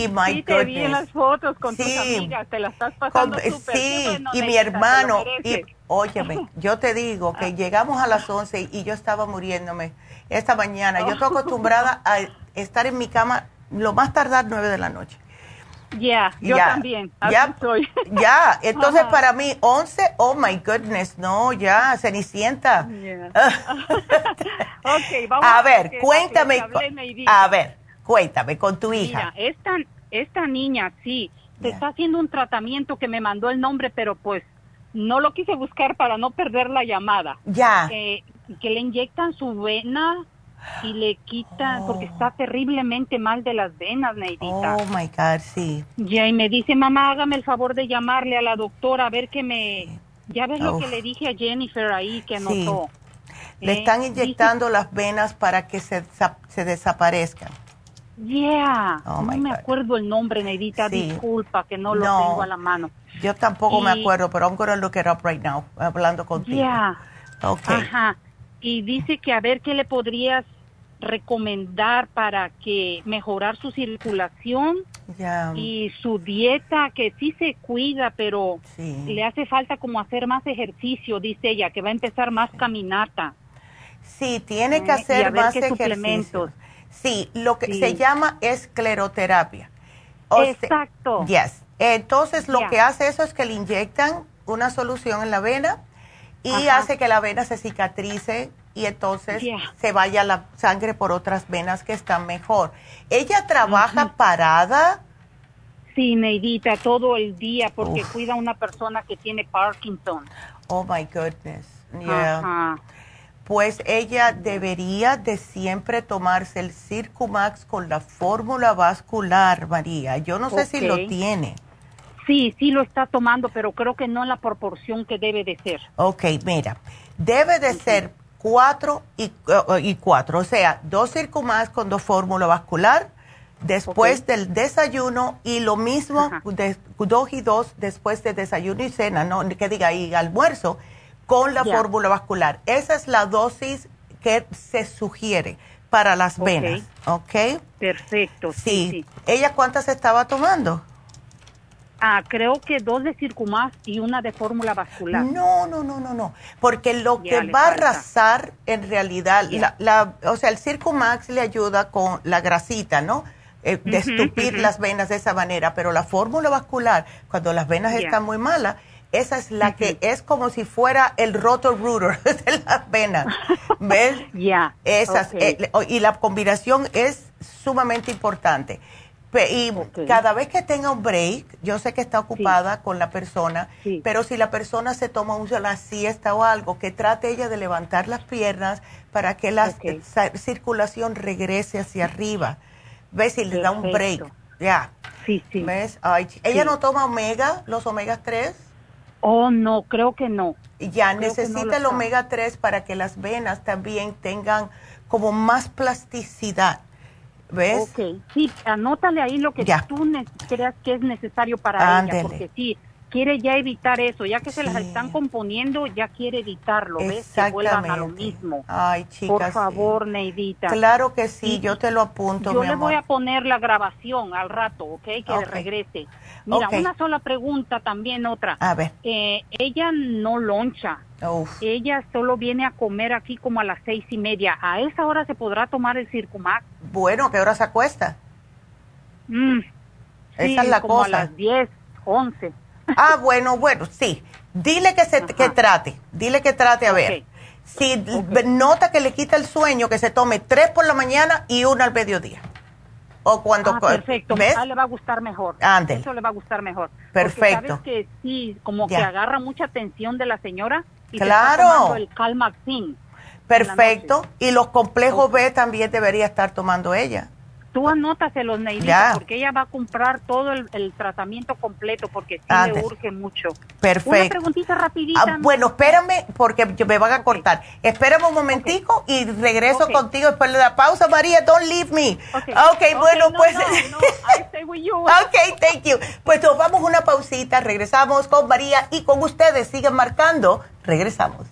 Y my
sí, te vi en las fotos con tus amigas, te la estás pasando súper
Sí, y mi hermano, y óyeme, yo te digo que llegamos a las 11 y yo estaba muriéndome esta mañana. Yo estoy acostumbrada a estar en mi cama lo más tardar 9 de la noche.
Yeah, yo también. ya, soy.
Ya, entonces para mí 11, oh my goodness, no, ya, cenicienta.
okay, vamos
a ver, cuéntame. A ver, Cuéntame, con tu hija.
Mira, esta, esta niña, sí, se está haciendo un tratamiento que me mandó el nombre, pero pues no lo quise buscar para no perder la llamada.
Ya.
que le inyectan su vena y le quitan, porque está oh. terriblemente mal de las venas, Neidita.
Oh, my God, sí.
Ya, y me dice, mamá, hágame el favor de llamarle a la doctora a ver que me... Ya ves lo que le dije a Jennifer ahí, que anotó.
Le
Eh,
están
dice-
inyectando las venas para que se, se desaparezcan.
Yeah,
Oh,
no me
God.
acuerdo el nombre, Neidita,
Sí.
disculpa que no lo
No.
tengo a la mano.
Yo tampoco me acuerdo, pero I'm going to look it up right now, hablando contigo.
Yeah.
Ok.
Ajá. Y dice que a ver qué le podrías recomendar para que mejorar su circulación y su dieta, que sí se cuida, pero
Sí.
le hace falta como hacer más ejercicio, dice ella, que va a empezar más caminata.
Sí, tiene que
Eh, y a
hacer
ver
más
qué
ejercicio.
suplementos.
Sí, lo que
Sí.
se llama escleroterapia. O se-
Exacto.
yes. Entonces, lo que hace eso es que le inyectan una solución en la vena y
Ajá.
hace que la vena se cicatrice y entonces se vaya la sangre por otras venas que están mejor. ¿Ella trabaja parada?
Sí, Neidita, todo el día, porque
Uf.
cuida a una persona que tiene Parkinson.
Oh, my goodness. Yeah.
Ajá.
Pues ella debería de siempre tomarse el Circumax con la fórmula vascular, María. Yo no sé si lo tiene.
Sí, sí lo está tomando, pero creo que no en la proporción que debe de ser.
Ok, mira, debe de ser cuatro y, uh, y cuatro, o sea, dos Circumax con dos fórmula vascular, después del desayuno y lo mismo, de, dos y dos después de desayuno y cena, no que diga y almuerzo, con la fórmula vascular. Esa es la dosis que se sugiere para las venas, ¿ok?
Perfecto, sí,
Sí. ¿Ella cuántas estaba tomando?
Ah, creo que dos de Circumax y una de fórmula vascular.
No, no, no, no, no. Porque lo
Ya
que va a arrasar en realidad, la, la- o sea, el Circumax le ayuda con la grasita, ¿no? Eh, de estupir las venas de esa manera, pero la fórmula vascular, cuando las venas están muy malas, esa es la que es como si fuera el rotor-rooter de las venas. ¿Ves?
Ya.
Esas, eh, y la combinación es sumamente importante. Y cada vez que tenga un break, yo sé que está ocupada con la persona,
Sí.
pero si la persona se toma una siesta o algo, que trate ella de levantar las piernas para que la circulación regrese hacia arriba. ¿Ves? Y le da un break. Ya.
Sí, sí.
¿Ves? Ay, ¿Ella
Sí.
no toma omega, los omega 3?
Oh, no, creo que no.
Ya,
Creo que no
necesita el omega 3 para que las venas también tengan como más plasticidad. ¿Ves?
Ok, sí, anótale ahí lo que
Ya.
tú creas que es necesario para
Ándele.
ella, porque sí, quiere ya evitar eso, ya que se las
Sí.
están componiendo, ya quiere evitarlo, ¿ves? Que vuelvan a lo mismo.
Ay, chicas.
Por
sí.
favor, Neidita.
Claro que sí,
Y-
yo te lo apunto,
Yo
mi
le
amor.
voy a poner la grabación al rato, ¿ok? Que regrese. Mira, una sola pregunta, también otra.
A ver.
Eh, ella no loncha.
Uf.
Ella solo viene a comer aquí como a las seis y media. ¿A esa hora se podrá tomar el Circumax?
Bueno, ¿qué hora se acuesta?
Mm,
Esa
sí,
es la
como
cosa.
a las diez, once.
Ah, bueno, bueno, sí. Dile que se que trate, dile que trate a ver. Si nota que le quita el sueño, que se tome tres por la mañana y una al mediodía. O cuando...
Ah, perfecto.
¿Ves?
Ah, le va a gustar mejor.
Ándele.
Eso le va a gustar mejor.
Perfecto.
Porque sabes que sí, como
Ya.
que agarra mucha atención de la señora y
Claro.
está tomando el Calmaxin.
Perfecto. Y los complejos. B también debería estar tomando ella.
Tú anótaselos, Neidita,
Ya.
porque ella va a comprar todo el, el tratamiento completo porque sí le urge mucho.
Perfecto.
Una preguntita rapidita.
Ah, bueno, espérame porque me van a cortar. Espérame un momentico y regreso contigo después de la pausa. María, don't leave me.
Ok.
Bueno,
no,
pues...
No, no, I stay with you.
Ok, thank you. Pues nos vamos a una pausita, regresamos con María y con ustedes. Sigan marcando. Regresamos.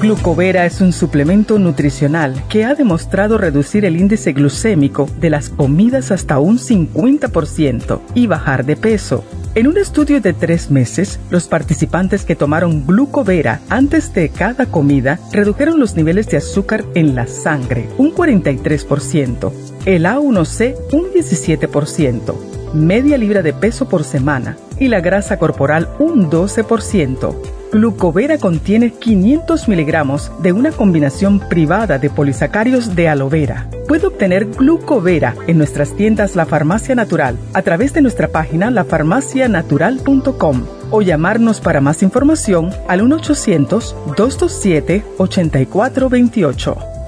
Glucovera es un suplemento nutricional que ha demostrado reducir el índice glucémico de las comidas hasta un 50% y bajar de peso. En un estudio de tres meses, los participantes que tomaron glucovera antes de cada comida redujeron los niveles de azúcar en la sangre un 43%, el A1C un 17%, media libra de peso por semana y la grasa corporal un 12%. Glucovera contiene 500 miligramos de una combinación privada de polisacarios de aloe vera. Puede obtener glucovera en nuestras tiendas La Farmacia Natural a través de nuestra página lafarmacianatural.com o llamarnos para más información al 1-800-227-8428.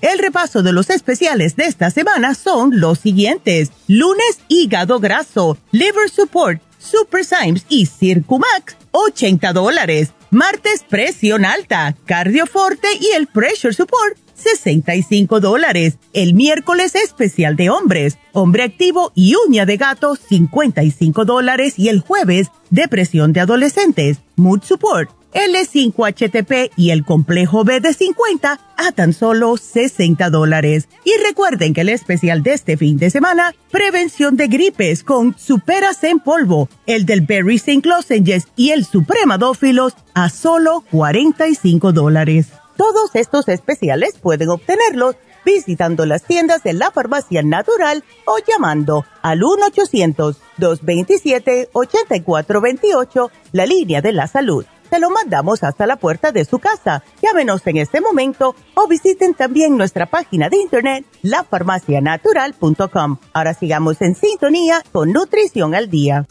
El repaso de los especiales de esta semana son los siguientes. Lunes, hígado graso, liver support, super Symes y Circumax, 80 dólares. Martes, presión alta, cardioforte y el pressure support, 65 dólares. El miércoles especial de hombres, hombre activo y uña de gato, 55 dólares. Y el jueves, depresión de adolescentes, mood support, L5HTP y el complejo B de 50 a tan solo 60 dólares. Y recuerden que el especial de este fin de semana, prevención de gripes con superas en polvo, el del Berry St. Lozenges y el Supremadófilos a solo 45 dólares. Todos estos especiales pueden obtenerlos visitando las tiendas de la farmacia natural o llamando al 1-800-227-8428, la línea de la salud se lo mandamos hasta la puerta de su casa. Llámenos en este momento o visiten también nuestra página de internet, lafarmacianatural.com. Ahora sigamos en sintonía con Nutrición al Día.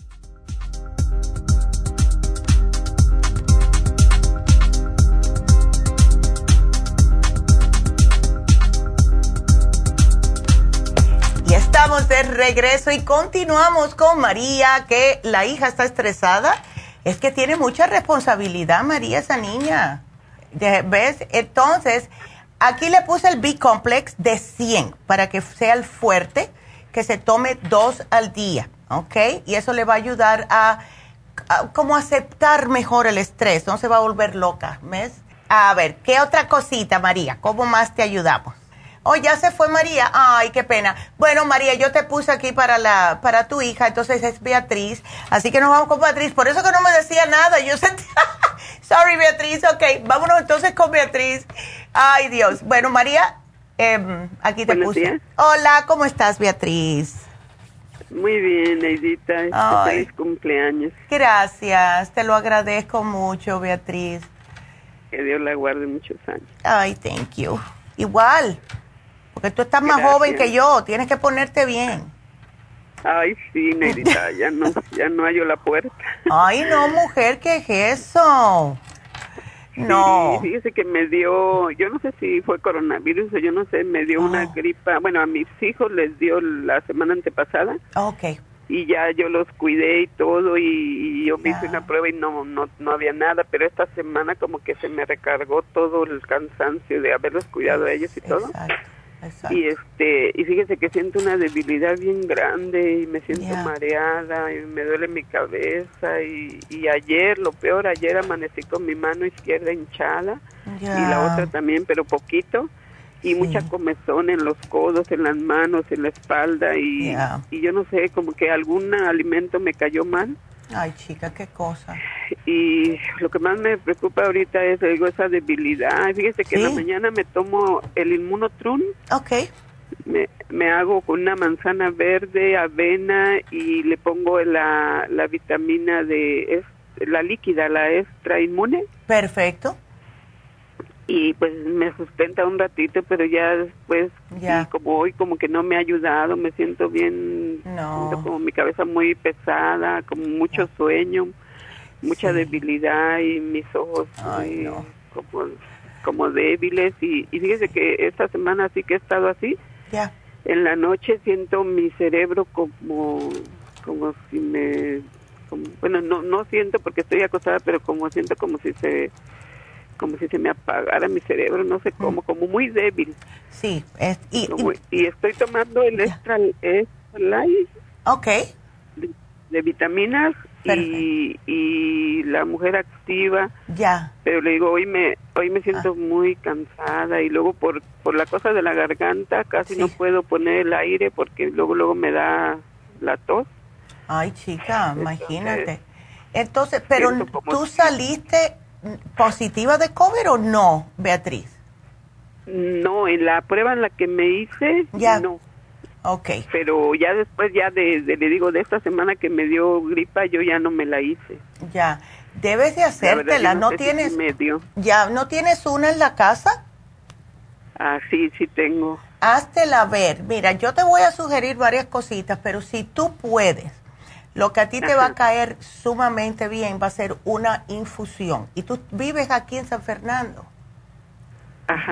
Y estamos de regreso y continuamos con María, que la hija está estresada es que tiene mucha responsabilidad, María, esa niña. ¿Ves? Entonces, aquí le puse el B-Complex de 100 para que sea el fuerte, que se tome dos al día, ¿ok? Y eso le va a ayudar a, como aceptar mejor el estrés, no se va a volver loca, ¿ves? A ver, ¿qué otra cosita, María? ¿Cómo más te ayudamos? Oh, ya se fue María. Ay, qué pena. Bueno, María, yo te puse aquí para la para tu hija, entonces es Beatriz. Así que nos vamos con Beatriz. Por eso que no me decía nada. Yo sentí... Sorry, Beatriz. Ok, vámonos entonces con Beatriz. Ay, Dios. Bueno, María, eh, aquí te puse. Hola, ¿cómo estás, Beatriz?
Muy bien, Neidita. Feliz cumpleaños.
Gracias, te lo agradezco mucho, Beatriz.
Que Dios la guarde muchos años.
Ay, thank you. Igual. Porque tú estás más joven que yo, tienes que ponerte bien.
Ay, sí, Nerita, ya no, ya no hallo la puerta.
Ay, no, mujer, ¿qué es eso? No.
Sí, fíjese que me dio, yo no sé si fue coronavirus o yo no sé, me dio una gripa. Bueno, a mis hijos les dio la semana antepasada.
Ok.
Y ya yo los cuidé y todo y, yo me hice una prueba y no, no, no había nada, pero esta semana como que se me recargó todo el cansancio de haberlos cuidado a ellos y todo. Y este y fíjese que siento una debilidad bien grande y me siento mareada y me duele mi cabeza y, y ayer, lo peor, ayer amanecí con mi mano izquierda hinchada y la otra también, pero poquito. Y mucha comezón en los codos, en las manos, en la espalda y, y yo no sé, como que algún alimento me cayó mal
Ay, chica, qué cosa.
Y lo que más me preocupa ahorita es digo, esa debilidad. Fíjese que en la mañana me tomo el inmunotrun.
Ok.
Me, me hago con una manzana verde, avena y le pongo la, la vitamina de la líquida, la extra inmune.
Perfecto
y pues me sustenta un ratito, pero ya después, como hoy como que no me ha ayudado, me siento bien, siento como mi cabeza muy pesada, como mucho sueño, mucha debilidad y mis ojos como, como débiles. Y, y fíjese que esta semana sí que he estado así.
Ya.
En la noche siento mi cerebro como, como si me, bueno, no, no siento porque estoy acostada, pero como siento como si se como si se me apagara mi cerebro, no sé cómo, como muy débil.
Sí,
y, y, estoy tomando el extra, light.
Ok.
De, vitaminas y, y, la mujer activa.
Ya.
Pero le digo, hoy me hoy me siento ah. muy cansada y luego por por la cosa de la garganta casi no puedo poner el aire porque luego luego me da la tos.
Ay, chica, imagínate. Entonces, pero tú saliste positiva de COVID o no, Beatriz?
No, en la prueba en la que me hice,
Ya.
no.
Ok.
Pero ya después, ya de, de- le digo, de esta semana que me dio gripa, yo ya no me la hice.
Ya. Debes de hacértela. ¿No
sé
tienes, ya, ¿no tienes una en la casa?
Ah, sí, sí tengo.
Háztela ver. Mira, yo te voy a sugerir varias cositas, pero si tú puedes, lo que a ti te va a caer sumamente bien va a ser una infusión. Y tú vives aquí en San Fernando.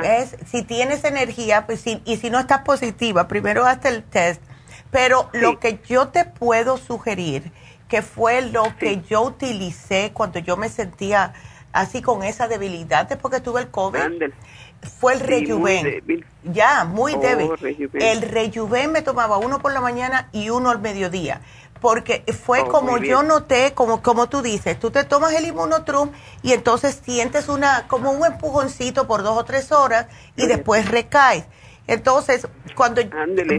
¿Ves? Si tienes energía, pues si, y si no estás positiva, primero hazte el test. Pero lo que yo te puedo sugerir, que fue lo que yo utilicé cuando yo me sentía así con esa debilidad después que tuve el COVID, fue el
Sí,
rejuven. Ya, muy
Oh,
débil.
Rejuven.
El rejuven me tomaba uno por la mañana y uno al mediodía. Porque fue
Oh,
como yo noté, como, como tú dices, tú te tomas el inmunotrum y entonces sientes una, como un empujoncito por dos o tres horas y después recaes. Entonces, cuando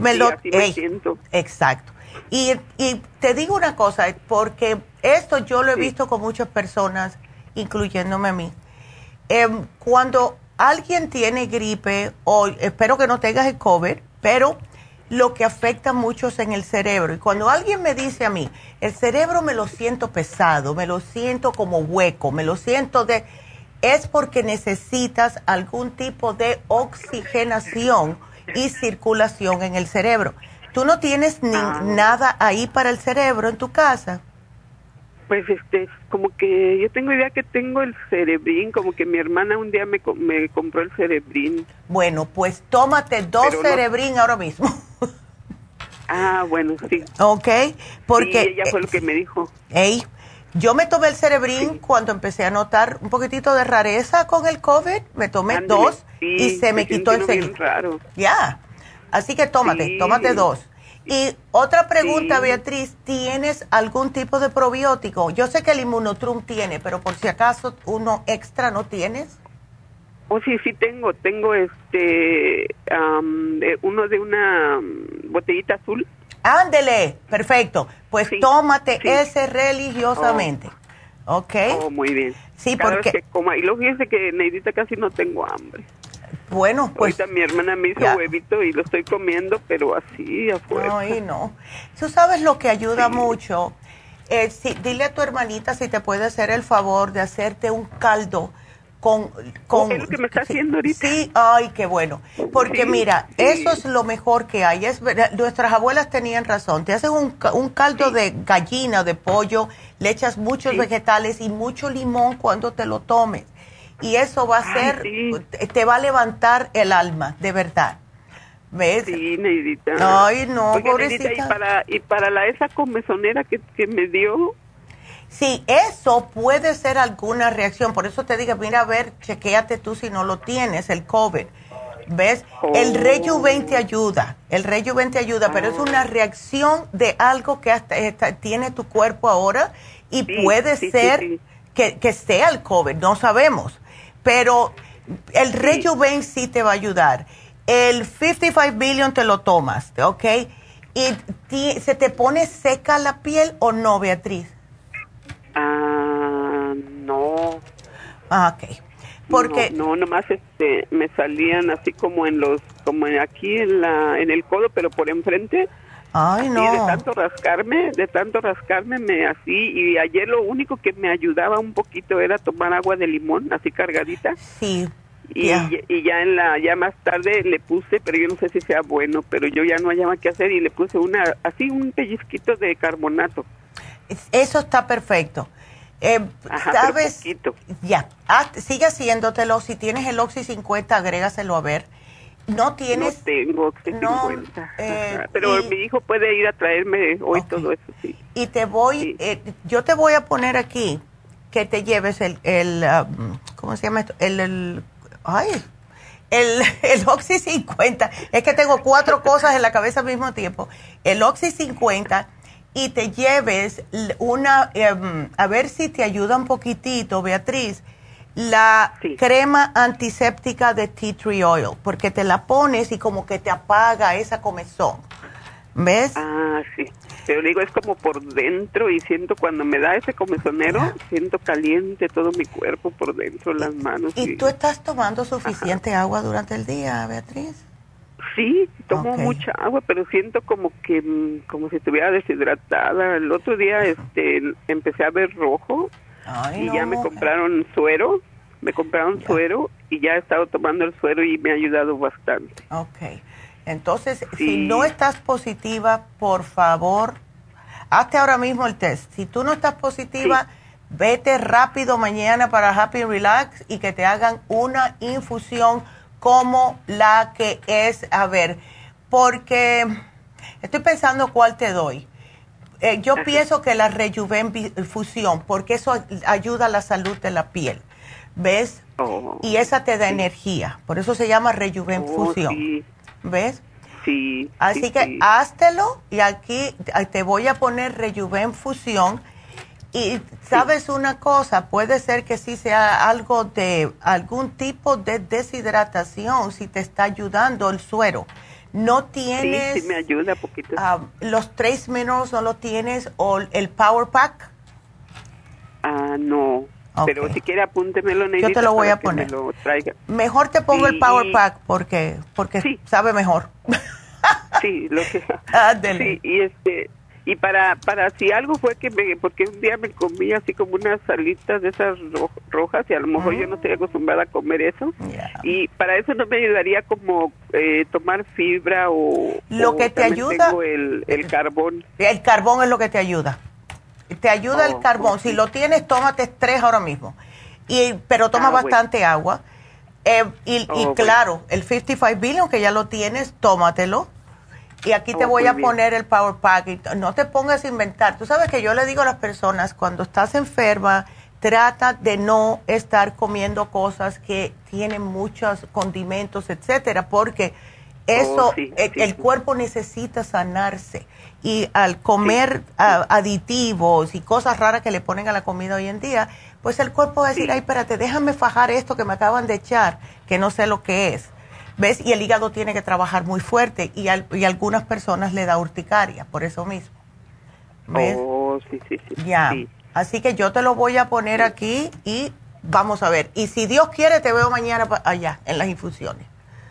me lo... Ey. Exacto. Y, y te digo una cosa, porque esto yo lo he visto con muchas personas, incluyéndome a mí. Em, cuando alguien tiene gripe, o espero que no tengas el COVID, pero lo que afecta mucho es en el cerebro. Y cuando alguien me dice a mí, el cerebro me lo siento pesado, me lo siento como hueco, me lo siento de... Es porque necesitas algún tipo de oxigenación y circulación en el cerebro. ¿Tú no tienes ni nada ahí para el cerebro en tu casa?
Pues este, como que yo tengo idea que tengo el cerebrín, como que mi hermana un día me, me compró el cerebrín.
Bueno, pues tómate dos
Pero no-
cerebrín ahora mismo.
Ah, bueno, sí.
¿Ok? Porque...
Sí, ella fue lo que me dijo.
Ey, yo me tomé el cerebrín cuando empecé a notar un poquitito de rareza con el COVID. Me tomé dos
sí,
y se me quitó
bien
enseguida.
raro.
Ya. Así que tómate, tómate dos. Y otra pregunta. Beatriz, ¿tienes algún tipo de probiótico? Yo sé que el inmunotrum tiene, pero por si acaso uno extra no tienes.
Oh, sí, sí tengo, tengo este, de- uno de una mm, botellita azul.
Ándele, perfecto. Pues tómate ese religiosamente. ¿Ok?
Oh, muy bien.
Sí,
Cada
porque-
vez que coma, y luego fíjese que Neidita casi no tengo hambre.
Bueno, pues...
Ahorita mi hermana me hizo
ya.
huevito y lo estoy comiendo, pero así afuera.
No, y no. Tú sabes lo que ayuda mucho. Eh, si- dile a tu hermanita si te puede hacer el favor de hacerte un caldo con... con
es lo que me está haciendo ahorita.
Sí, ay, qué bueno. Porque
Sí,
mira,
sí.
eso es lo mejor que hay. Es, nuestras abuelas tenían razón. Te hacen un, un caldo de gallina de pollo, le echas muchos vegetales y mucho limón cuando te lo tomes. Y eso va a ser, te- va a levantar el alma, de verdad. ¿Ves?
Sí, Neidita.
Ay, no,
Oiga, Neidita,
pobrecita.
y para, y para la esa comezonera que, que me dio,
Sí, eso puede ser alguna reacción. Por eso te digo, mira, a ver, chequéate tú si no lo tienes, el COVID. ¿Ves? El
Oh.
Rejuven te ayuda, el Rejuven te ayuda, pero es una reacción de algo que hasta, tiene tu cuerpo ahora y puede
sí,
ser
sí.
Que, que sea el COVID, no sabemos. Pero el Rejuven sí te va a ayudar. El 55 billion te lo tomas, ¿ok? ¿Y ti- se te pone seca la piel o no, Beatriz?
No.
Ah, ok. Porque,
no, no, nomás este, me salían así como en los, como aquí en la, en el codo, pero por enfrente.
ay,
Y de
no.
tanto rascarme, de tanto rascarme, me así, y ayer lo único que me ayudaba un poquito era tomar agua de limón, así cargadita.
Sí.
Y,
ya.
y ya en la, ya más tarde le puse, pero yo no sé si sea bueno, pero yo ya no hallaba qué hacer y le puse una, así un pellizquito de carbonato.
Eso está perfecto. Eh,
Ajá,
¿Sabes?
poquito.
Ya. Haz- sigue haciéndotelo. Si tienes el Oxy 50, agrégaselo a ver. No tienes.
No tengo Oxy
no,
50.
eh,
pero
y-
mi hijo puede ir a traerme hoy todo eso, sí.
Y te voy, eh, yo te voy a poner aquí que te lleves el, el um, ¿cómo se llama esto? El, el ay, el, el Oxy 50. Es que tengo cuatro cosas en la cabeza al mismo tiempo. El Oxy 50 y te lleves una, em, a ver si te ayuda un poquitito, Beatriz, la crema antiséptica de tea tree oil, porque te la pones y como que te apaga esa comezón. ¿Ves?
Ah, sí. Pero digo, es como por dentro y siento cuando me da ese comezonero, siento caliente todo mi cuerpo por dentro, las manos.
¿Y, tú estás tomando suficiente agua durante el día, Beatriz?
Sí, tomo mucha agua, pero siento como que mm, como si estuviera deshidratada. El otro día este empecé a ver rojo y ya me compraron suero, me compraron suero y ya he estado tomando el suero y me ha ayudado bastante.
Ok. Entonces, si no estás positiva, por favor, hazte ahora mismo el test. Si tú no estás positiva, vete rápido mañana para Happy Relax y que te hagan una infusión como la que es, a ver, porque estoy pensando cuál te doy. Eh, yo pienso que la Rejuven Fusión, porque eso ayuda a la salud de la piel. ¿Ves? Oh. y esa te da energía. Por eso se llama Rejuven oh, Fusión. ¿Ves?
Sí.
Así que háztelo y aquí te voy a poner Rejuven Fusión. Y sabes una cosa, puede ser que sí sea algo de algún tipo de deshidratación si te está ayudando el suero. No tienes.
Sí, sí me ayuda poquito.
Ah, los tres minerals no lo tienes o el Power Pack.
Ah, no. Pero si quiere apúntemelo,
Yo te lo voy a poner. Mejor te pongo el Power Pack porque porque sabe mejor.
sí, lo que. Sí, y este y para para si algo fue que me porque un día me comí así como unas salitas de esas rojas y a lo mejor yo no estoy acostumbrada a comer eso y para eso no me ayudaría como eh, tomar fibra o
lo que te ayuda
el, el carbón
el carbón es lo que te ayuda te ayuda el oh, carbón. Si lo tienes, tómate tres ahora mismo. Y, pero toma ah, bastante agua. Eh, y, oh, claro, el 55 billion que ya lo tienes, tómatelo. Y aquí te oh, voy a poner el Power Pack. no te pongas a inventar. Tú sabes que yo le digo a las personas, cuando estás enferma, trata de no estar comiendo cosas que tienen muchos condimentos, etcétera, porque eso, el, cuerpo necesita sanarse y al comer aditivos y cosas raras que le ponen a la comida hoy en día, pues el cuerpo va a decir, ay, espérate, déjame fajar esto que me acaban de echar, que no sé lo que es. ¿Ves? Y el hígado tiene que trabajar muy fuerte y, a algunas personas le da urticaria, por eso mismo.
¿Ves? Oh, sí, sí, sí.
Ya. Así que yo te lo voy a poner aquí y vamos a ver. Y si Dios quiere, te veo mañana allá, en las infusiones.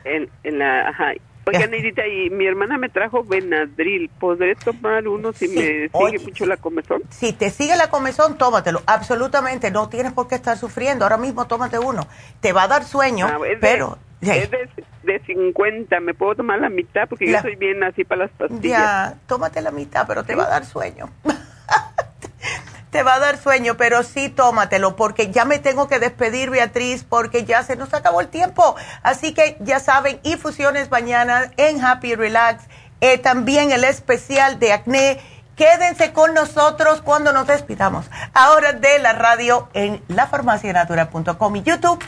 En, en la, ajá. Oiga, Neidita, y mi hermana me trajo Benadryl. ¿Podré tomar uno si me sigue mucho la comezón?
Si te sigue la comezón, tómatelo. Absolutamente, no tienes por qué estar sufriendo. Ahora mismo tómate uno. Te va a dar sueño, ah, pero...
Es de, de, 50, ¿me puedo tomar la mitad? Porque yo soy bien así para las pastillas.
Ya, tómate la mitad, pero te va a dar sueño. te va a dar sueño, pero sí tómatelo, porque ya me tengo que despedir, Beatriz, porque ya se nos acabó el tiempo. Así que ya saben, infusiones mañana en Happy Relax, eh, también el especial de acné. Quédense con nosotros cuando nos despidamos. Ahora de la radio en lafarmacianatura.com y YouTube.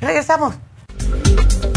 Regresamos. Thank you.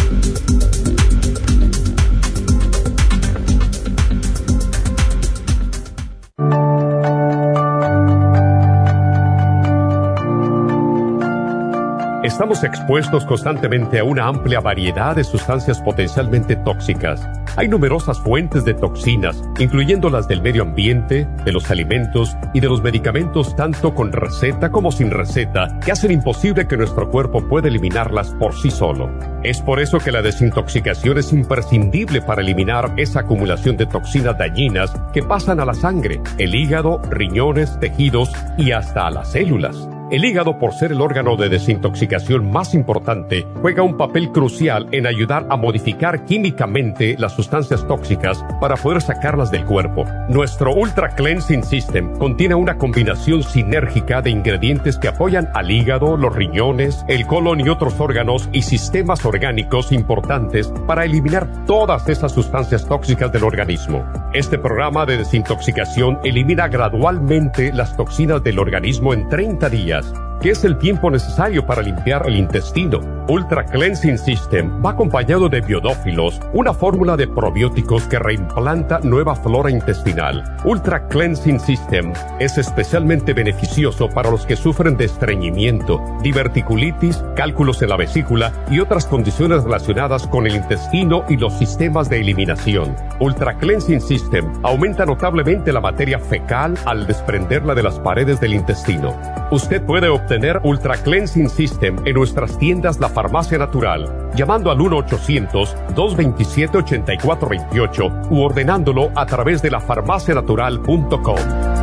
Estamos expuestos constantemente a una amplia variedad de sustancias potencialmente tóxicas. Hay numerosas fuentes de toxinas, incluyendo las del medio ambiente, de los alimentos y de los medicamentos tanto con receta como sin receta, que hacen imposible que nuestro cuerpo pueda eliminarlas por sí solo. Es por eso que la desintoxicación es imprescindible para eliminar esa acumulación de toxinas dañinas que pasan a la sangre, el hígado, riñones, tejidos y hasta a las células. El hígado, por ser el órgano de desintoxicación más importante, juega un papel crucial en ayudar a modificar químicamente las sustancias tóxicas para poder sacarlas del cuerpo. Nuestro Ultra Cleansing System contiene una combinación sinérgica de ingredientes que apoyan al hígado, los riñones, el colon y otros órganos y sistemas orgánicos importantes para eliminar todas esas sustancias tóxicas del organismo. Este programa de desintoxicación elimina gradualmente las toxinas del organismo en 30 días días es el tiempo necesario para limpiar el intestino Ultra Cleansing System va acompañado de biodófilos, una fórmula de probióticos que reimplanta nueva flora intestinal. Ultra Cleansing System es especialmente beneficioso para los que sufren de estreñimiento, diverticulitis, cálculos en la vesícula y otras condiciones relacionadas con el intestino y los sistemas de eliminación. Ultra Cleansing System aumenta notablemente la materia fecal al desprenderla de las paredes del intestino. Usted puede obtener Ultra Cleansing System en nuestras tiendas La Farmacia Natural, llamando al 1-800-227-8428 u ordenándolo a través de lafarmacianatural.com.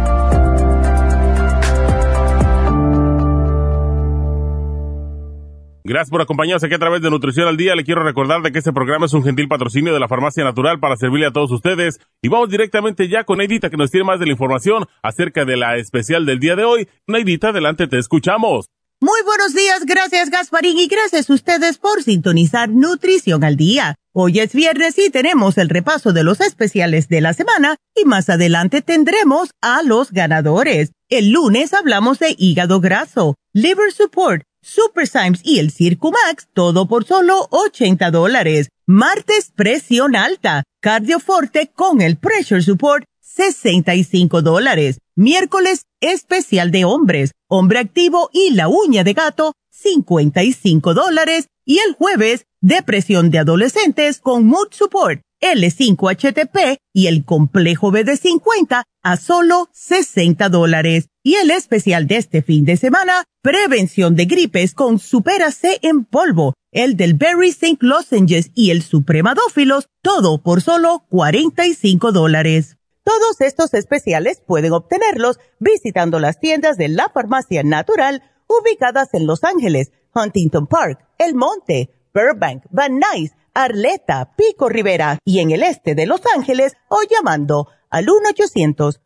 Gracias por acompañarnos aquí a través de Nutrición al Día. Le quiero recordar de que este programa es un gentil patrocinio de la Farmacia Natural para servirle a todos ustedes. Y vamos directamente ya con Neidita que nos tiene más de la información acerca de la especial del día de hoy. Neidita, adelante, te escuchamos.
Muy buenos días, gracias Gasparín y gracias a ustedes por sintonizar Nutrición al Día. Hoy es viernes y tenemos el repaso de los especiales de la semana y más adelante tendremos a los ganadores. El lunes hablamos de hígado graso, liver support, Super Symes y el Circumax, todo por solo 80 dólares. Martes, presión alta, cardioforte con el pressure support, 65 dólares. Miércoles, especial de hombres, hombre activo y la uña de gato, 55 dólares. Y el jueves, depresión de adolescentes con mood support, L5HTP y el complejo BD50 a solo 60 dólares. Y el especial de este fin de semana, prevención de gripes con Supera C en polvo, el del Berry Zinc Lozenges y el Supremadófilos, todo por solo 45 dólares. Todos estos especiales pueden obtenerlos visitando las tiendas de la farmacia natural ubicadas en Los Ángeles, Huntington Park, El Monte, Burbank, Van Nuys, Arleta, Pico Rivera y en el este de Los Ángeles o llamando al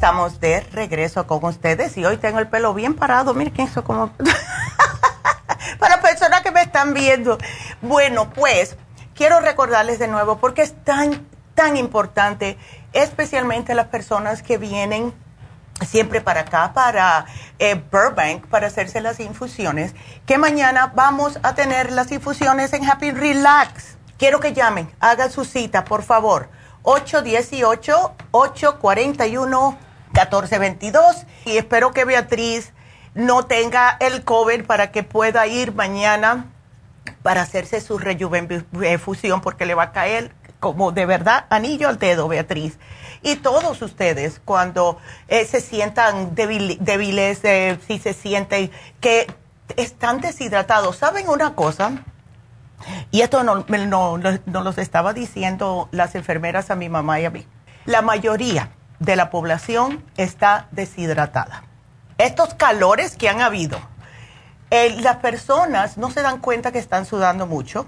Estamos de regreso con ustedes y hoy tengo el pelo bien parado. Miren eso como... Para personas que me están viendo. Bueno, pues quiero recordarles de nuevo porque es tan, tan importante, especialmente las personas que vienen siempre para acá, para eh, Burbank, para hacerse las infusiones, que mañana vamos a tener las infusiones en Happy Relax. Quiero que llamen, hagan su cita, por favor. 818-841. 1422 y espero que Beatriz no tenga el COVID para que pueda ir mañana para hacerse su rejuvenefusión porque le va a caer como de verdad anillo al dedo, Beatriz. Y todos ustedes cuando eh, se sientan débiles, eh, si se sienten que están deshidratados, ¿saben una cosa? Y esto no, no, no los estaba diciendo las enfermeras a mi mamá y a mí. La mayoría de la población está deshidratada. Estos calores que han habido, las personas no se dan cuenta que están sudando mucho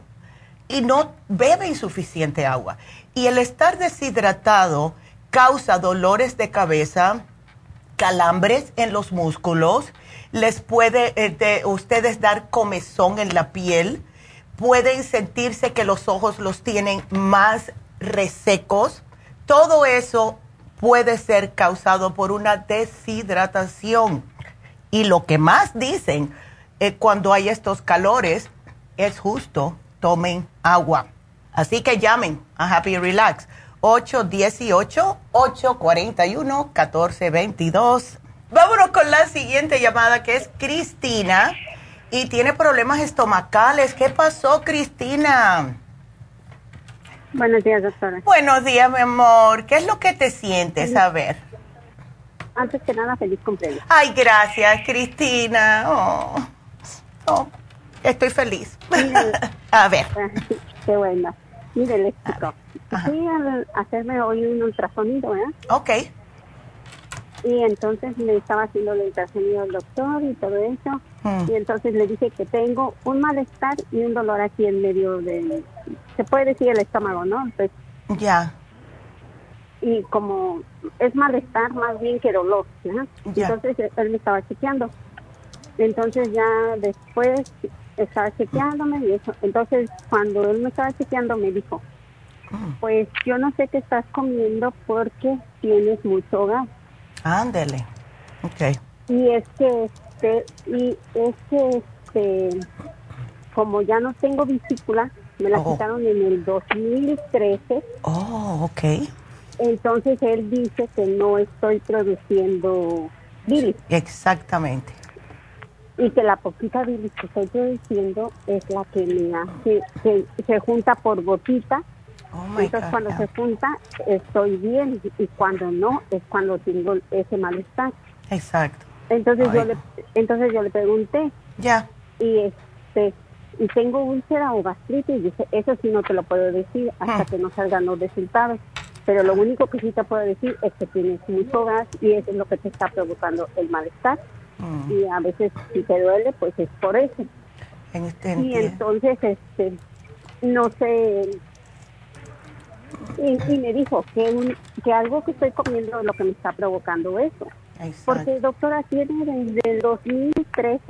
y no beben suficiente agua. Y el estar deshidratado causa dolores de cabeza, calambres en los músculos, les puede eh, ustedes dar comezón en la piel, pueden sentirse que los ojos los tienen más resecos. Todo eso puede ser causado por una deshidratación. Y lo que más dicen eh, cuando hay estos calores es justo, tomen agua. Así que llamen a Happy Relax 818-841-1422. Vámonos con la siguiente llamada que es Cristina y tiene problemas estomacales. ¿Qué pasó, Cristina?
Buenos días, doctora.
Buenos días, mi amor. ¿Qué es lo que te sientes? A ver.
Antes que nada, feliz cumpleaños.
Ay, gracias, Cristina. Oh, oh estoy feliz. a ver.
Qué buena. Mire, le explico. Fui a hacerme hoy un ultrasonido, ¿eh?
Ok.
Y entonces me estaba haciendo la ultrasonido al doctor y todo eso.
Mm.
Y entonces le dije que tengo un malestar y un dolor aquí en medio de, se puede decir el estómago, ¿no? Pues,
Ya.
y como es malestar más bien que dolor. Entonces él me estaba chequeando. Entonces ya después estaba chequeándome y eso. Entonces cuando él me estaba chequeando me dijo, pues yo no sé qué estás comiendo porque tienes mucho gas.
Ándele. Ok.
Y es que este, y es que este, como ya no tengo vesícula, me la
Oh.
quitaron en el 2013.
Oh, ok.
Entonces él dice que no estoy produciendo bilis
Exactamente.
y que la poquita bilis que estoy produciendo es la que me hace, que se junta por gotita.
Oh
Entonces
God,
cuando se junta estoy bien y cuando no es cuando tengo ese malestar.
Exacto.
Entonces yo le, entonces yo le pregunté.
Ya.
Y este y tengo úlcera o gastritis. Y dice, eso sí no te lo puedo decir hasta
Ah.
que no salgan los resultados. Pero lo único que sí te puedo decir es que tienes mucho gas y eso es lo que te está provocando el malestar.
Mm.
Y a veces si te duele, pues es por eso.
En este
Y entonces, este, no sé, y, y me dijo que, un- que algo que estoy comiendo es lo que me está provocando eso.
Exacto.
Porque doctora, tiene desde el 2013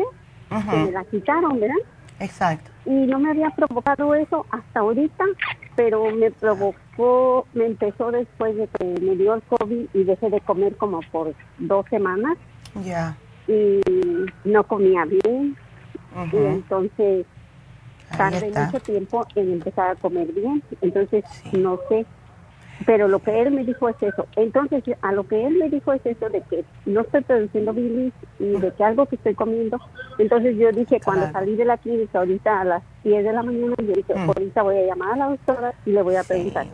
que
Ujú.
me la quitaron, ¿verdad?
Exacto.
Y no me había provocado eso hasta ahorita, pero me provocó, me empezó después de que me dio el COVID y dejé de comer como por dos semanas
Ya.
y no comía bien. Y entonces
Está.
mucho tiempo en empezar a comer bien. Entonces, no sé. Pero lo que él me dijo es eso. Entonces, a lo que él me dijo es eso de que no estoy produciendo bilis y de que algo que estoy comiendo. Entonces, yo dije, cuando salí de la clínica ahorita a las 10 de la mañana, yo dije,
Mm.
ahorita voy a llamar a la doctora y le voy a preguntar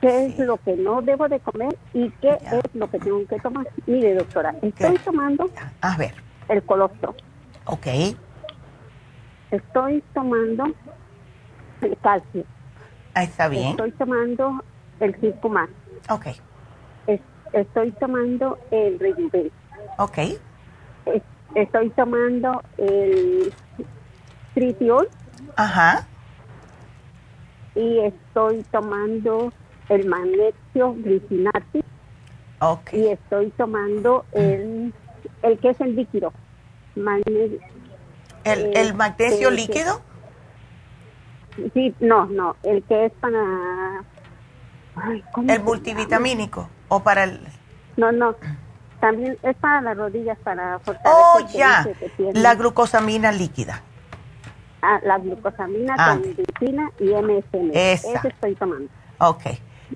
qué es lo que no debo de comer y qué es lo que tengo que tomar. Mire, doctora, estoy tomando
A ver.
el colostro.
Ok.
Estoy tomando el calcio.
Ah, Está bien.
Estoy tomando el Circumax.
Ok.
Es- estoy tomando el Rejuven.
Ok.
Es- estoy tomando el Tritiol
Ajá.
y estoy tomando el magnesio glicinati
Ok.
y estoy tomando el, el que es el líquido. Magne-
¿El,
eh,
el magnesio
el que-
líquido?
Sí, no, no, el que es para... ay, ¿cómo
¿El multivitamínico? ¿O para el...?
No, no. También es para las rodillas, para fortalecer.
Oh, ya. La glucosamina líquida.
ah, la glucosamina
Ah.
y MSM.
Esa.
Ese estoy tomando.
Ok.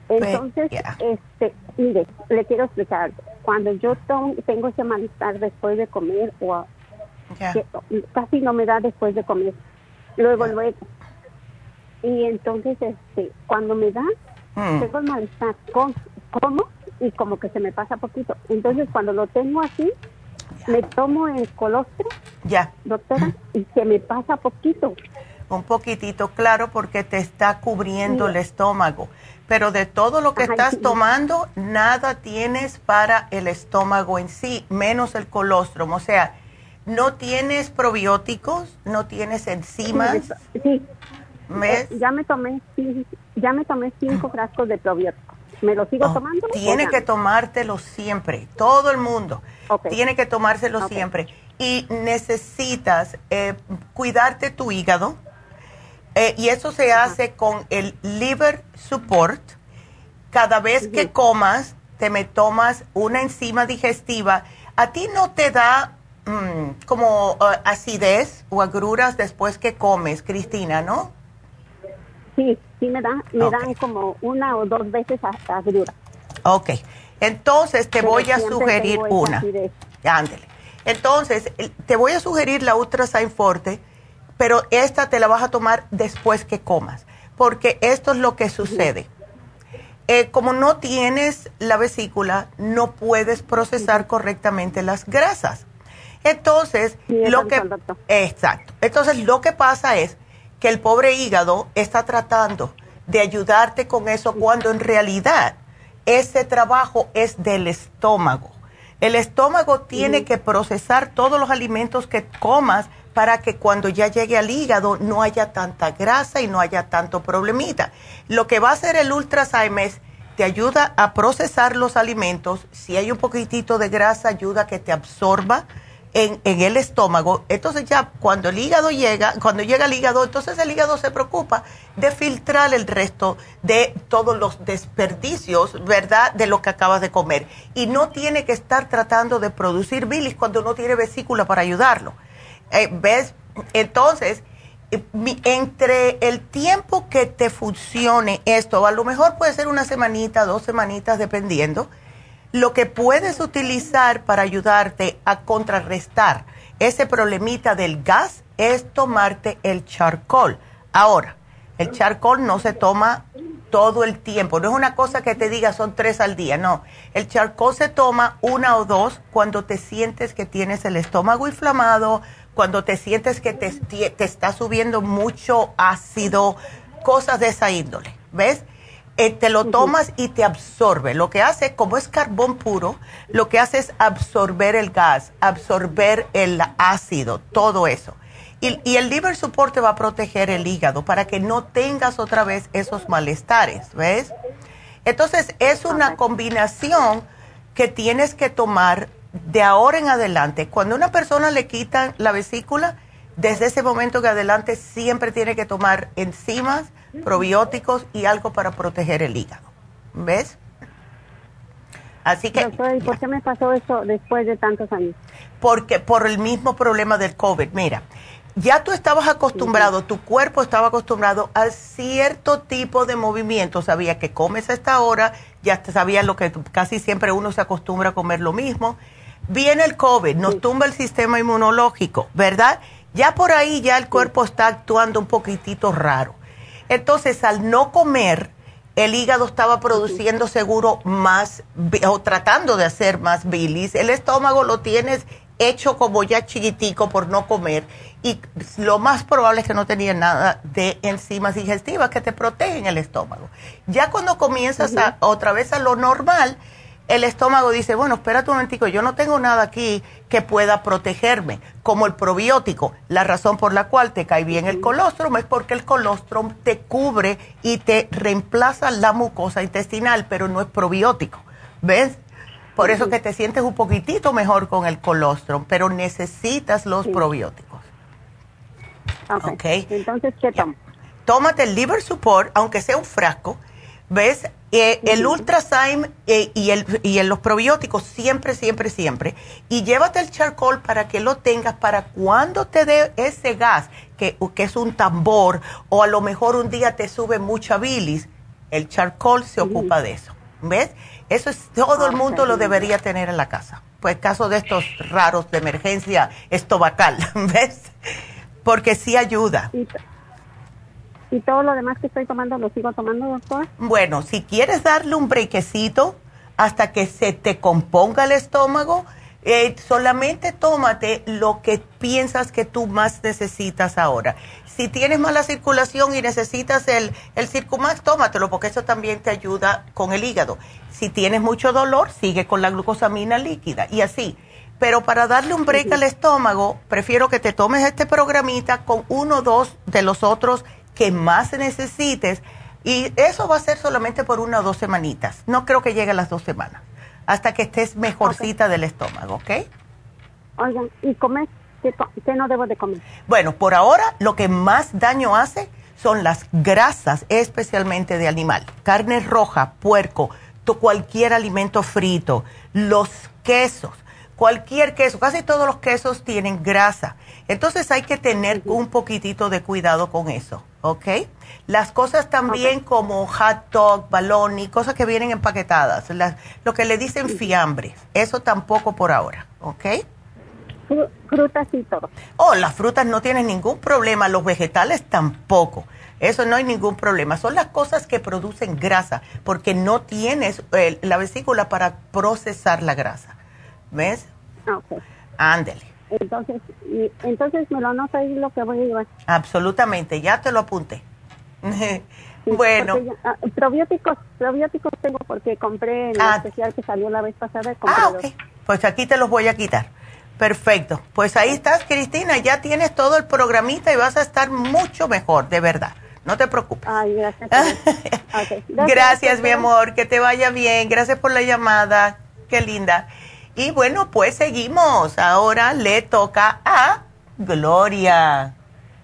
Entonces,
ya.
este, mire, le quiero explicar. Cuando yo tengo ese malestar después de comer o que casi no me da después de comer. Luego, luego. Y entonces, este, cuando me da,
Mm.
tengo el malestar, con, como y como que se me pasa poquito. Entonces, cuando lo tengo así, me tomo el colostro,
Ya.
doctora, y se me pasa poquito.
Un poquitito, claro, porque te está cubriendo
Sí.
el estómago. Pero de todo lo que estás
sí.
tomando, nada tienes para el estómago en sí, menos el colostrum. O sea, no tienes probióticos, no tienes enzimas.
Sí, ya me tomé, sí, ya me tomé cinco frascos de probióticos. ¿Me lo sigo
Oh,
tomando?
Tiene que tomártelo siempre, todo el mundo. Tiene que tomárselo siempre. Y necesitas eh, cuidarte tu hígado. eh, y eso se hace con el liver support. Cada vez que comas, te me tomas una enzima digestiva. ¿A ti no te da mm, como eh, acidez o agruras después que comes, Cristina, no?
Sí, sí me da, me dan como una o dos veces hasta agruras.
Ok, entonces te
Pero
voy a sugerir una. Ándele. Entonces, te voy a sugerir la Ultrasign Forte, pero esta te la vas a tomar después que comas, porque esto es lo que sucede. Eh, como no tienes la vesícula, no puedes procesar correctamente las grasas. Entonces,
Sí,
lo que exacto. Entonces, lo que pasa es que el pobre hígado está tratando de ayudarte con eso cuando en realidad ese trabajo es del estómago. El estómago tiene que procesar todos los alimentos que comas para que cuando ya llegue al hígado no haya tanta grasa y no haya tanto problemita. Lo que va a hacer el Ultrazyme es te ayuda a procesar los alimentos. Si hay un poquitito de grasa, ayuda a que te absorba en, en, el estómago. Entonces ya cuando el hígado llega, cuando llega el hígado, entonces el hígado se preocupa de filtrar el resto de todos los desperdicios, ¿verdad? De lo que acabas de comer. Y no tiene que estar tratando de producir bilis cuando no tiene vesícula para ayudarlo. Eh, ¿Ves? Entonces, entre el tiempo que te funcione esto, a lo mejor puede ser una semanita, dos semanitas, dependiendo, lo que puedes utilizar para ayudarte a contrarrestar ese problemita del gas es tomarte el charcoal. Ahora, el charcoal no se toma todo el tiempo, no es una cosa que te diga son tres al día, no. El charcoal se toma una o dos cuando te sientes que tienes el estómago inflamado, cuando te sientes que te, te está subiendo mucho ácido, cosas de esa índole, ¿ves? Eh, te lo tomas y te absorbe. Lo que hace, como es carbón puro, lo que hace es absorber el gas, absorber el ácido, todo eso. Y, y, el liver support te va a proteger el hígado para que no tengas otra vez esos malestares, ¿ves? Entonces es una combinación que tienes que tomar de ahora en adelante, cuando a una persona le quitan la vesícula, desde ese momento que adelante siempre tiene que tomar enzimas, probióticos y algo para proteger el hígado. ¿Ves? Así que...
¿y por qué me pasó eso después de tantos años?
Porque por el mismo problema del COVID. Mira, ya tú estabas acostumbrado, tu cuerpo estaba acostumbrado a cierto tipo de movimiento. Sabía que comes a esta hora, ya sabía lo que casi siempre uno se acostumbra a comer lo mismo viene el COVID, nos tumba el sistema inmunológico, ¿verdad? Ya por ahí ya el cuerpo está actuando un poquitito raro. Entonces, al no comer, el hígado estaba produciendo seguro más, o tratando de hacer más bilis. El estómago lo tienes hecho como ya chiquitico por no comer. Y lo más probable es que no tenía nada de enzimas digestivas que te protegen el estómago. Ya cuando comienzas a, otra vez a lo normal, el estómago dice, bueno, espérate un momentico, yo no tengo nada aquí que pueda protegerme, como el probiótico. La razón por la cual te cae bien el colostrum es porque el colostrum te cubre y te reemplaza la mucosa intestinal, pero no es probiótico. ¿Ves? Por eso que te sientes un poquitito mejor con el colostrum, pero necesitas los probióticos.
Ok. Entonces, ¿qué tomo?
Tómate el liver support, aunque sea un frasco, ¿ves? Eh, el Ultrazyme eh, y, el, y los probióticos siempre, siempre, siempre. Y llévate el charcoal para que lo tengas para cuando te dé ese gas, que, que es un tambor, o a lo mejor un día te sube mucha bilis, el charcoal se ocupa de eso. ¿Ves? Eso es, todo el mundo lo debería tener en la casa. Pues caso de estos raros de emergencia estomacal, ¿ves? Porque sí ayuda.
¿Y todo lo demás que estoy tomando lo sigo tomando, doctor?
Bueno, si quieres darle un brequecito hasta que se te componga el estómago, eh, solamente tómate lo que piensas que tú más necesitas ahora. Si tienes mala circulación y necesitas el, el Circumax, tómatelo porque eso también te ayuda con el hígado. Si tienes mucho dolor, sigue con la glucosamina líquida y así. Pero para darle un break al estómago, prefiero que te tomes este programita con uno o dos de los otros que más necesites y eso va a ser solamente por una o dos semanitas. No creo que llegue a las dos semanas, hasta que estés mejorcita del estómago, ¿ok?
Oigan, ¿y comer? ¿Qué, no debo de comer?
Bueno, por ahora lo que más daño hace son las grasas, especialmente de animal. Carne roja, puerco, cualquier alimento frito, los quesos, cualquier queso, casi todos los quesos tienen grasa. Entonces hay que tener un poquitito de cuidado con eso. ¿Ok? Las cosas también como hot dog, balón y cosas que vienen empaquetadas, lo que le dicen fiambres, eso tampoco por ahora, ¿ok?
Frutas y todo.
Oh, las frutas no tienen ningún problema, los vegetales tampoco. Eso no hay ningún problema. Son las cosas que producen grasa, porque no tienes eh, la vesícula para procesar la grasa. ¿Ves?
Ok.
Ándele.
Entonces, entonces me lo anota ahí lo que voy a llevar.
Absolutamente, ya te lo apunté. bueno.
Ah, probióticos, probióticos tengo porque compré el ah. especial que salió la vez pasada.
ah, ok. Pues aquí te los voy a quitar. Perfecto. Pues ahí estás, Cristina. Ya tienes todo el programita y vas a estar mucho mejor, de verdad. No te preocupes.
Ay, gracias.
gracias, gracias mi amor. Que te vaya bien. Gracias por la llamada. Qué linda. Y bueno, pues seguimos. Ahora le toca a Gloria.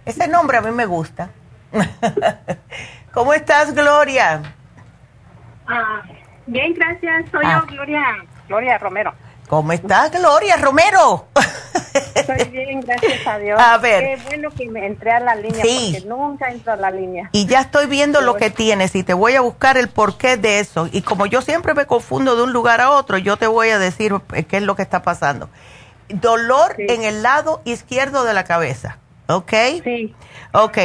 Ese nombre a mí me gusta. ¿Cómo estás, Gloria?
Ah, bien, gracias. Soy yo, Gloria. Gloria Romero.
¿Cómo estás, Gloria Romero?
Estoy bien, gracias a Dios.
A ver.
Qué bueno que me entré a la línea
Sí.
porque nunca entro a la línea.
Y ya estoy viendo lo que tienes y te voy a buscar el porqué de eso. Y como yo siempre me confundo de un lugar a otro, yo te voy a decir eh, qué es lo que está pasando. Dolor en el lado izquierdo de la cabeza, ¿ok?
Sí.
Ok.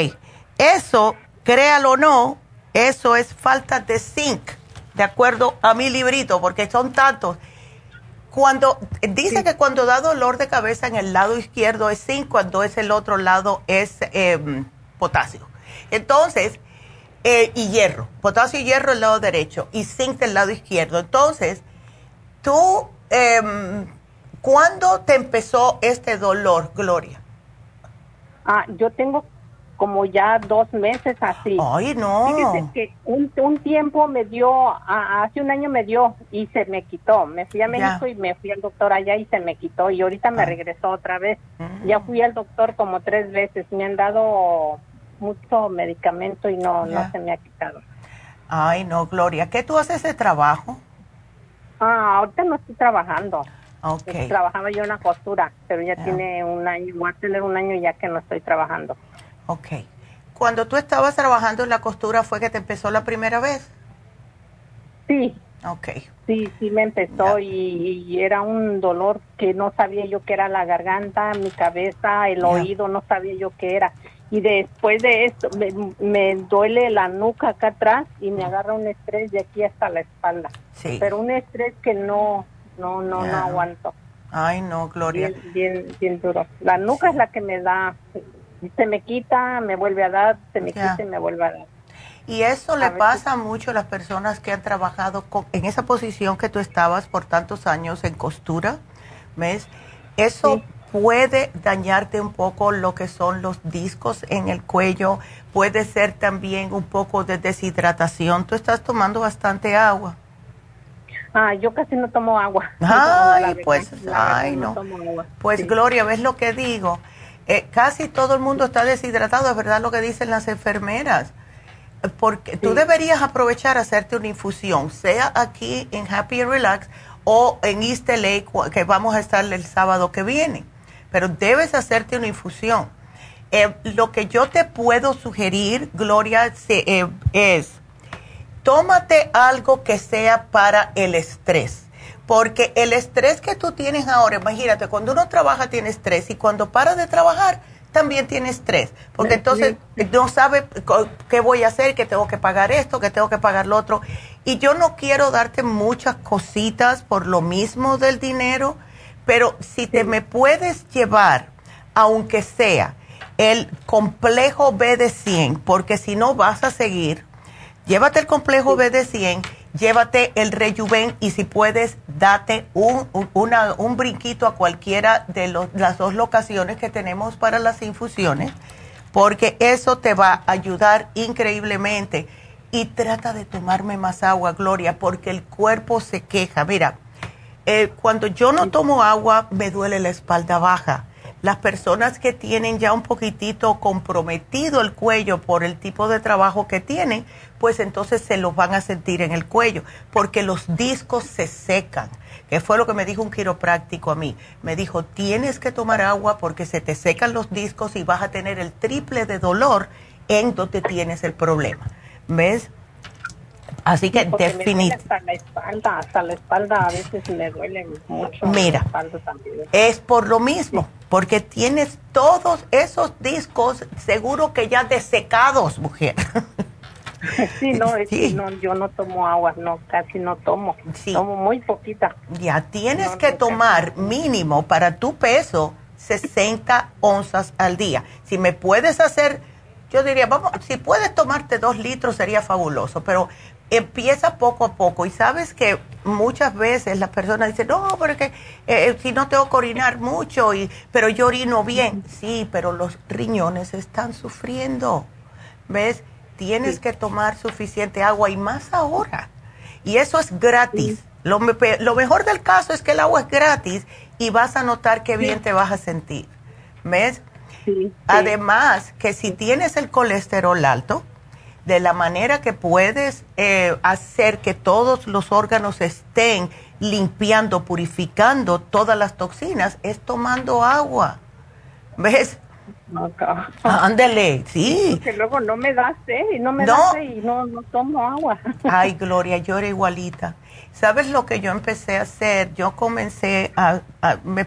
Eso, créalo o no, eso es falta de zinc, de acuerdo a mi librito, porque son tantos. Cuando dice que cuando da dolor de cabeza en el lado izquierdo es zinc, cuando es el otro lado es em, potasio. Entonces, eh, y hierro, potasio y hierro el lado derecho y zinc del lado izquierdo. Entonces, tú, em, ¿cuándo te empezó este dolor, Gloria?
Ah, yo tengo como ya dos meses así.
Ay, no.
Fíjese que un, un tiempo me dio, a- hace un año me dio y se me quitó. Me fui a México y me fui al doctor allá y se me quitó y ahorita me
Ah.
regresó otra vez.
Mm.
Ya fui al doctor como tres veces. Me han dado mucho medicamento y no,
Ya.
no se me ha quitado.
Ay, no, Gloria. ¿Qué tú haces de trabajo?
Ah, ahorita no estoy trabajando.
Ok.
Trabajaba yo en la costura, pero ya
Ya.
tiene un año, voy a tener un año ya que no estoy trabajando.
Ok. Cuando tú estabas trabajando en la costura, ¿fue que te empezó la primera vez?
Sí.
Ok.
Sí, sí me empezó y, y era un dolor que no sabía yo que era la garganta, mi cabeza, el oído, no sabía yo qué era. Y después de esto me, me duele la nuca acá atrás y me agarra un estrés de aquí hasta la espalda.
Sí.
Pero un estrés que no, no, no, no aguanto.
Ay, no, Gloria.
Bien, bien, bien duro. La nuca es la que me da, se me quita, me vuelve a dar, se me quita y me vuelve a dar.
Y eso le pasa mucho a las personas que han trabajado con- en esa posición que tú estabas por tantos años en costura, ¿ves? Eso puede dañarte un poco lo que son los discos en el cuello, puede ser también un poco de deshidratación. Tú estás tomando bastante agua.
Ah, yo casi no tomo agua.
Ay, pues,
verdad,
ay, no.
tomo agua.
Pues
Sí.
Gloria, ¿ves lo que digo? Eh, casi todo el mundo está deshidratado, es verdad lo que dicen las enfermeras. Porque tú deberías aprovechar a hacerte una infusión, sea aquí en Happy and Relax o en East LA, que vamos a estar el sábado que viene. Pero debes hacerte una infusión. Eh, lo que yo te puedo sugerir, Gloria, se- eh, es tómate algo que sea para el estrés. Porque el estrés que tú tienes ahora, imagínate, cuando uno trabaja tiene estrés y cuando para de trabajar también tiene estrés. Porque entonces no sabe qué voy a hacer, que tengo que pagar esto, que tengo que pagar lo otro. Y yo no quiero darte muchas cositas por lo mismo del dinero, pero si te me puedes llevar, aunque sea el complejo B de 100, porque si no vas a seguir Llévate el complejo B de 100, llévate el Rejuven y si puedes, date un, un, una- un brinquito a cualquiera de los- las dos locaciones que tenemos para las infusiones, porque eso te va a ayudar increíblemente. Y trata de tomarme más agua, Gloria, porque el cuerpo se queja. Mira, eh, cuando yo no tomo agua, me duele la espalda baja. Las personas que tienen ya un poquitito comprometido el cuello por el tipo de trabajo que tienen, pues entonces se los van a sentir en el cuello, porque los discos se secan, que fue lo que me dijo un quiropráctico a mí. Me dijo, tienes que tomar agua porque se te secan los discos y vas a tener el triple de dolor en donde tienes el problema. ¿Ves? Así que definitivamente...
hasta la espalda, hasta la espalda a veces me duele mucho.
Mira. Es por lo mismo, porque tienes todos esos discos seguro que ya desecados, mujer.
Sí, no, es que no, yo no tomo agua, no, casi no tomo. Tomo muy poquita.
Ya tienes que tomar mínimo para tu peso 60 onzas al día. Si me puedes hacer yo diría, vamos, si puedes tomarte dos litros sería fabuloso, pero empieza poco a poco. Y sabes que muchas veces las personas dicen, no, porque eh, si no tengo que orinar mucho, y, pero yo orino bien. Sí, pero los riñones están sufriendo. ¿Ves? Tienes que tomar suficiente agua y más ahora. Y eso es gratis. Lo, lo, mejor del caso es que el agua es gratis y vas a notar qué bien te vas a sentir. ¿Ves? Además, que si tienes el colesterol alto, de la manera que puedes eh, hacer que todos los órganos estén limpiando, purificando todas las toxinas, es tomando agua. ¿Ves? Ándele, sí.
Que luego no me da sed y no me da sed y no, no tomo agua.
Ay, Gloria, yo era igualita. ¿Sabes lo que yo empecé a hacer? Yo comencé a, me,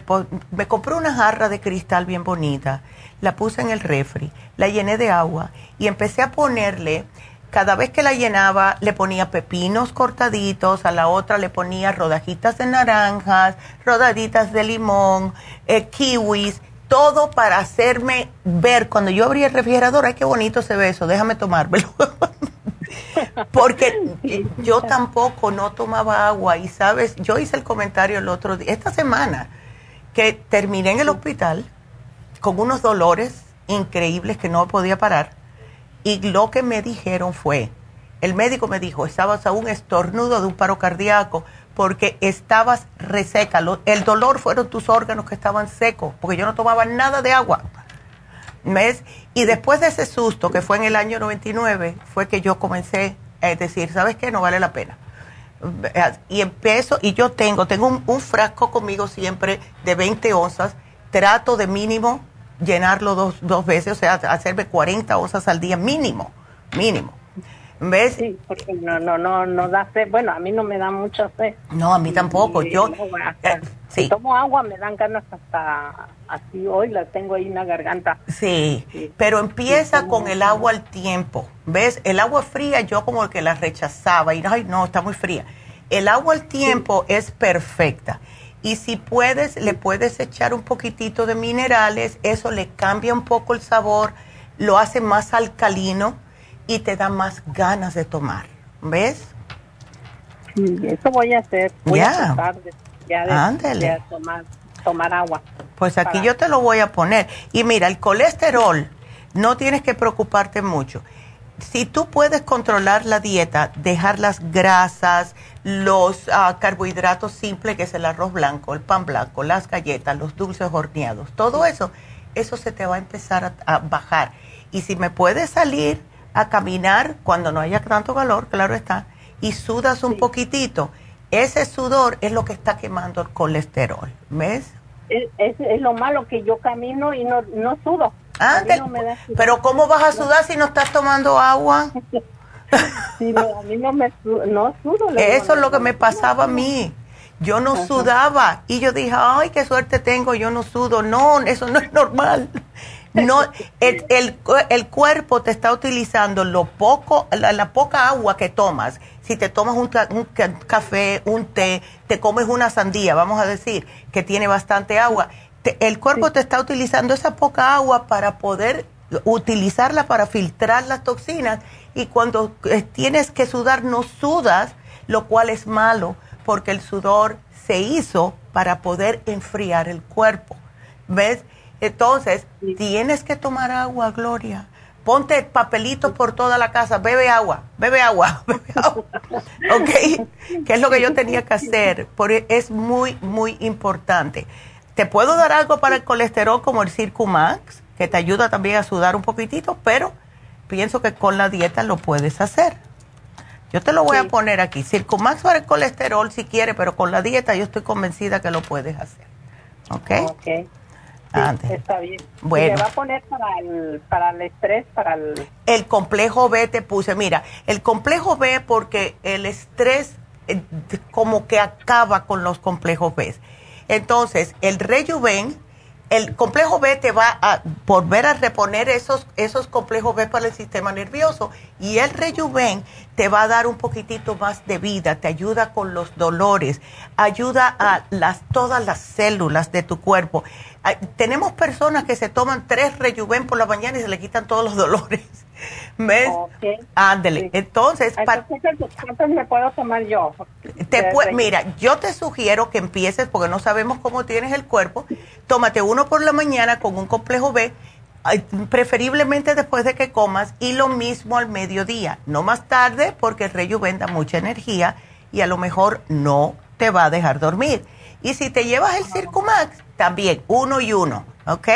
me, compré una jarra de cristal bien bonita, la puse en el refri, la llené de agua y empecé a ponerle, cada vez que la llenaba, le ponía pepinos cortaditos, a la otra le ponía rodajitas de naranjas, rodaditas de limón, eh, kiwis, todo para hacerme ver, cuando yo abría el refrigerador, ay, qué bonito se ve eso, déjame tomármelo. Porque yo tampoco no tomaba agua y sabes, yo hice el comentario el otro día, esta semana, que terminé en el hospital con unos dolores increíbles que no podía parar y lo que me dijeron fue, el médico me dijo, estabas a un estornudo de un paro cardíaco porque estabas reseca, el dolor fueron tus órganos que estaban secos, porque yo no tomaba nada de agua. ¿Ves? Y después de ese susto, que fue en el año 99, fue que yo comencé a decir, ¿sabes qué? No vale la pena. Y empiezo, y yo tengo, tengo un, frasco conmigo siempre de 20 onzas, trato de mínimo llenarlo dos, dos veces, o sea, hacerme 40 onzas al día mínimo, mínimo. ¿Ves?
Sí, porque no, no, no, no da sed. Bueno, a mí no me da mucha sed.
No, a mí tampoco. Yo,
eh, si tomo agua me dan ganas hasta así. Hoy la tengo ahí en la garganta.
Sí, pero empieza con el agua al tiempo. ¿Ves? El agua fría yo como que la rechazaba y ay, no, está muy fría. El agua al tiempo es perfecta. Y si puedes, le puedes echar un poquitito de minerales. Eso le cambia un poco el sabor, lo hace más alcalino y te da más ganas de tomar. ¿Ves?
Sí, eso voy a hacer. Voy a tratar de, ya de, tomar, tomar agua.
Pues aquí yo te lo voy a poner. Y mira, el colesterol, no tienes que preocuparte mucho. Si tú puedes controlar la dieta, dejar las grasas, los ah, carbohidratos simples, que es el arroz blanco, el pan blanco, las galletas, los dulces horneados, todo eso, eso se te va a empezar a bajar. Y si me puedes salir a caminar cuando no haya tanto calor, claro está, y sudas un poquitito, ese sudor es lo que está quemando el colesterol, ¿ves?
Es, lo malo que yo camino y no, no sudo.
Pero ¿cómo vas a sudar si no estás tomando agua?
sí, a mí no me no sudo.
Eso es lo que me pasaba a mí. Yo no sudaba y yo dije, ay, qué suerte tengo, yo no sudo. No, eso no es normal. No, el, el, cuerpo te está utilizando lo poco, la, poca agua que tomas. Si te tomas un, café, un té, te comes una sandía, vamos a decir, que tiene bastante agua, el cuerpo te está utilizando esa poca agua para poder utilizarla para filtrar las toxinas y cuando tienes que sudar no sudas, lo cual es malo porque el sudor se hizo para poder enfriar el cuerpo. ¿Ves? Entonces, tienes que tomar agua, Gloria. Ponte papelitos por toda la casa, bebe agua, bebe agua, bebe agua. ¿Ok? Que es lo que yo tenía que hacer. Porque es muy, muy importante. Te puedo dar algo para el colesterol como el Circumax, que te ayuda también a sudar un poquitito, pero pienso que con la dieta lo puedes hacer. Yo te lo voy a poner aquí. Circumax para el colesterol si quieres, pero con la dieta yo estoy convencida que lo puedes hacer. ¿Ok?
Ok. Está bien.
Bueno.
va a poner para el, para el estrés, para el...
El complejo B te puse, mira, el complejo B porque el estrés eh, como que acaba con los complejos B. Entonces, el rejuven el complejo B te va a volver a reponer esos, esos complejos B para el sistema nervioso y el rejuven te va a dar un poquitito más de vida, te ayuda con los dolores, ayuda a las, todas las células de tu cuerpo. Tenemos personas que se toman tres rejuven por la mañana y se le quitan todos los dolores. ¿Ves? Ándele. Entonces,
¿cuántos me puedo tomar yo?
Te mira, yo te sugiero que empieces, porque no sabemos cómo tienes el cuerpo, tómate uno por la mañana con un complejo B, preferiblemente después de que comas, y lo mismo al mediodía, no más tarde, porque el rejuven da mucha energía y a lo mejor no te va a dejar dormir. Y si te llevas el Circumax, también, uno y uno, ¿ok?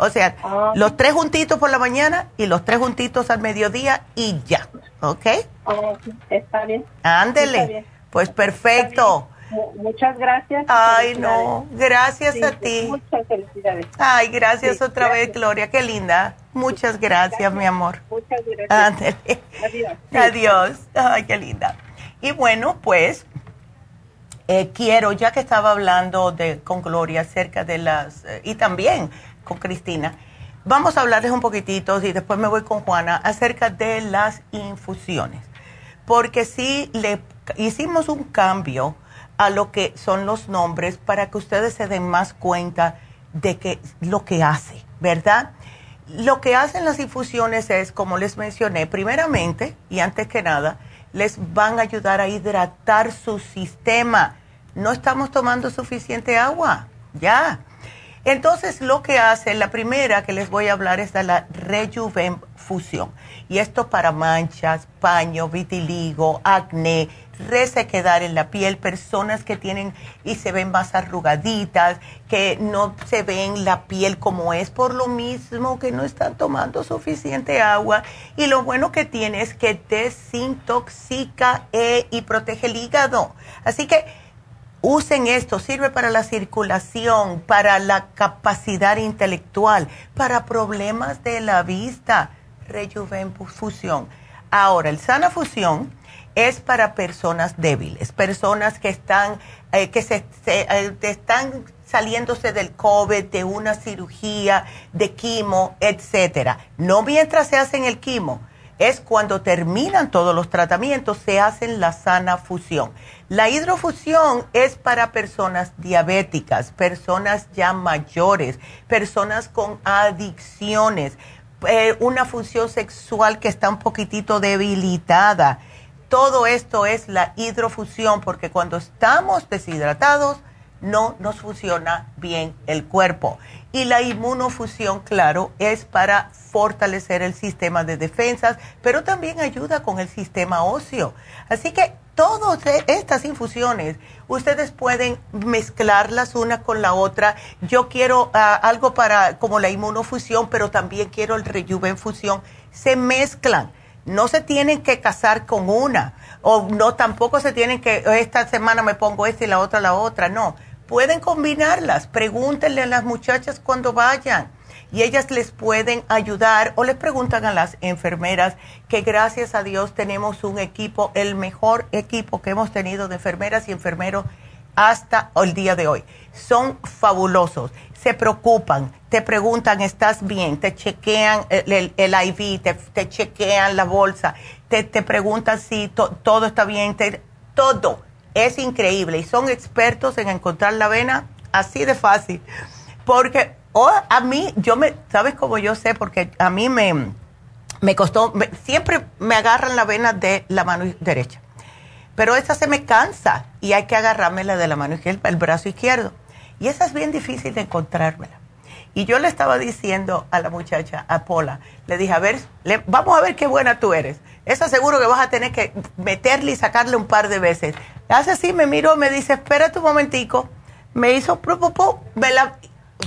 O sea, ah. los tres juntitos por la mañana y los tres juntitos al mediodía y ya, ¿ok?
Oh, está bien.
Ándele. Pues perfecto.
Muchas gracias.
Ay, no, gracias a ti.
Muchas felicidades.
Ay, gracias otra vez, Gloria, qué linda. Muchas gracias, mi amor.
Muchas gracias.
Adiós. Adiós. Ay, qué linda. Y bueno, pues eh, quiero, ya que estaba hablando de, con Gloria acerca de las, eh, y también con Cristina. Vamos a hablarles un poquitito y después me voy con Juana acerca de las infusiones. Porque sí le hicimos un cambio a lo que son los nombres para que ustedes se den más cuenta de que lo que hace, ¿verdad? Lo que hacen las infusiones es, como les mencioné, primeramente y antes que nada, les van a ayudar a hidratar su sistema. No estamos tomando suficiente agua, ya. Entonces, lo que hace, la primera que les voy a hablar es de la Rejuven Fusión. Y esto para manchas, paño, vitiligo, acné, resequedar en la piel, personas que tienen y se ven más arrugaditas, que no se ven la piel como es por lo mismo que no están tomando suficiente agua. Y lo bueno que tiene es que desintoxica eh, y protege el hígado. Así que Usen esto, sirve para la circulación, para la capacidad intelectual, para problemas de la vista. Rejuven Fusión. Ahora, el Sana Fusión es para personas débiles, personas que están, eh, que se, eh, están saliéndose del COVID, de una cirugía, de quimo, etcétera. No mientras se hacen el quimo, es cuando terminan todos los tratamientos, se hacen la sana fusión. La hidrofusión es para personas diabéticas, personas ya mayores, personas con adicciones, eh, una función sexual que está un poquitito debilitada. Todo esto es la hidrofusión porque cuando estamos deshidratados no nos funciona bien el cuerpo. Y la inmunofusión, claro, es para fortalecer el sistema de defensas, pero también ayuda con el sistema óseo. Así que todas estas infusiones, ustedes pueden mezclarlas una con la otra. Yo quiero ah, algo para como la inmunofusión, pero también quiero el rejuvenfusión. Se mezclan. No se tienen que casar con una. O no, tampoco se tienen que, esta semana me pongo esta y la otra la otra. No. Pueden combinarlas. Pregúntenle a las muchachas cuando vayan y ellas les pueden ayudar o les preguntan a las enfermeras que gracias a Dios tenemos un equipo, el mejor equipo que hemos tenido de enfermeras y enfermeros hasta el día de hoy. Son fabulosos, se preocupan, te preguntan, ¿estás bien? Te chequean el, IV, te, chequean la bolsa, te, preguntan si todo está bien, todo. Es increíble y son expertos en encontrar la vena así de fácil. Porque o a mí, yo me, ¿sabes cómo yo sé? Porque a mí me, me costó, siempre me agarran la vena de la mano derecha. Pero esa se me cansa y hay que agarrarme la de la mano izquierda, el brazo izquierdo. Y esa es bien difícil de encontrármela. Y yo le estaba diciendo a la muchacha, a Pola, le dije, a ver, vamos a ver qué buena tú eres. Eso seguro que vas a tener que meterle y sacarle un par de veces. Hace así, me miró, me dice, espérate un momentico. Me hizo, me la,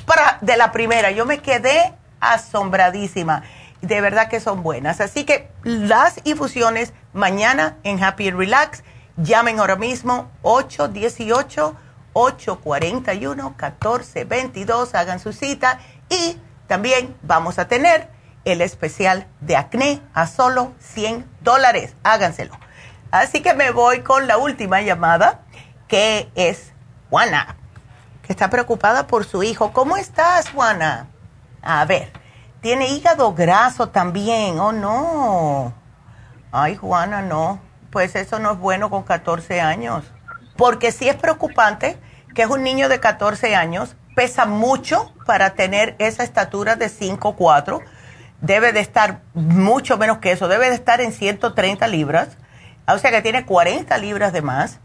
para, de la primera. Yo me quedé asombradísima. De verdad que son buenas. Así que las infusiones mañana en Happy Relax. Llamen ahora mismo 818-841-1422. Hagan su cita. Y también vamos a tener el especial de acné a solo 100 dólares. Háganselo. Así que me voy con la última llamada, que es Juana está preocupada por su hijo. ¿Cómo estás, Juana? A ver, tiene hígado graso también. Oh, no. Ay, Juana, no. Pues eso no es bueno con 14 años. Porque sí es preocupante que es un niño de 14 años, pesa mucho para tener esa estatura de 5'4". Debe de estar mucho menos que eso, debe de estar en 130 libras. O sea que tiene 40 libras de más.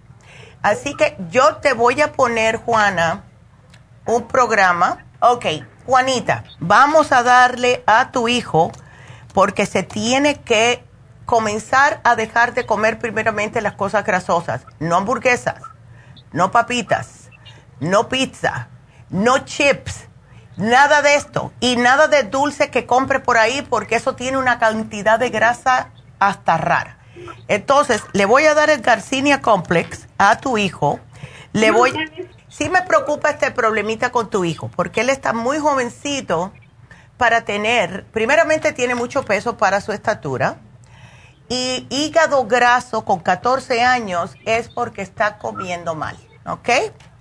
Así que yo te voy a poner, Juana, un programa. Ok, Juanita, vamos a darle a tu hijo porque se tiene que comenzar a dejar de comer primeramente las cosas grasosas, no hamburguesas, no papitas, no pizza, no chips, nada de esto y nada de dulce que compre por ahí porque eso tiene una cantidad de grasa hasta rara. Entonces, le voy a dar el Garcinia Complex a tu hijo. Le voy Sí me preocupa este problemita con tu hijo, porque él está muy jovencito para tener, primeramente tiene mucho peso para su estatura, y hígado graso con 14 años es porque está comiendo mal, ¿ok?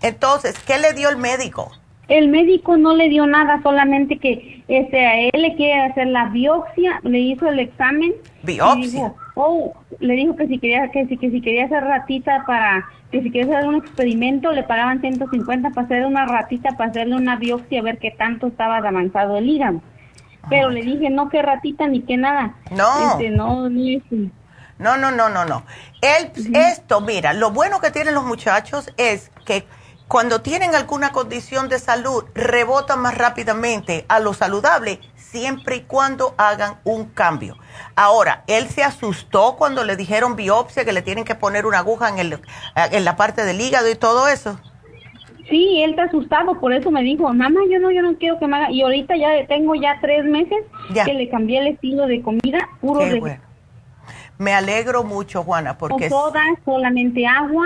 Entonces, ¿qué le dio el médico?
El médico no le dio nada, solamente que este, a él le quiere hacer la biopsia, le hizo el examen.
¿Biopsia?
oh, le dijo que si quería que si, que si quería hacer ratita para, que si quería hacer un experimento, le pagaban 150 para hacer una ratita, para hacerle una biopsia, a ver qué tanto estaba avanzado el hígado. Pero le dije, no, que ratita ni que nada.
No.
Este, no, ni este.
No, no, no, no, no. El, Esto, mira, lo bueno que tienen los muchachos es que cuando tienen alguna condición de salud, rebotan más rápidamente a lo saludable, siempre y cuando hagan un cambio. Ahora, él se asustó cuando le dijeron biopsia, que le tienen que poner una aguja en, el, en la parte del hígado y todo eso.
Sí, él está asustado, por eso me dijo, mamá, yo no, yo no quiero que me haga. Y ahorita ya tengo ya tres meses que le cambié el estilo de comida, puro
Qué
de
bueno. Me alegro mucho, Juana, porque...
no soda, solamente agua,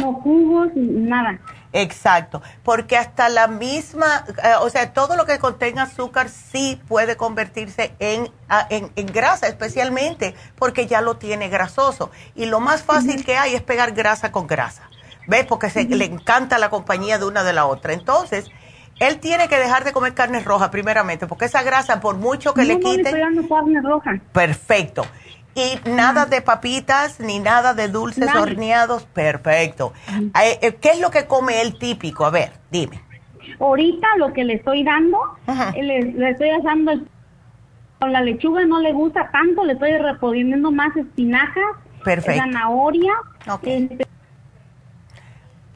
no jugos, nada.
Exacto, porque hasta la misma, eh, o sea, todo lo que contenga azúcar sí puede convertirse en, en, en grasa, especialmente porque ya lo tiene grasoso. Y lo más fácil que hay es pegar grasa con grasa. ¿Ves? Porque se, le encanta la compañía de una de la otra. Entonces, él tiene que dejar de comer carne roja primeramente, porque esa grasa, por mucho que
no,
le
no
quiten...
estoy dando carne roja.
Perfecto. Y nada de papitas ni nada de dulces horneados. Perfecto. Eh, eh, ¿Qué es lo que come el típico? A ver, dime.
Ahorita lo que le estoy dando, eh, le, le estoy dando el... con La lechuga no le gusta tanto, le estoy reponiendo más espinacas,
Perfecto.
zanahoria. este,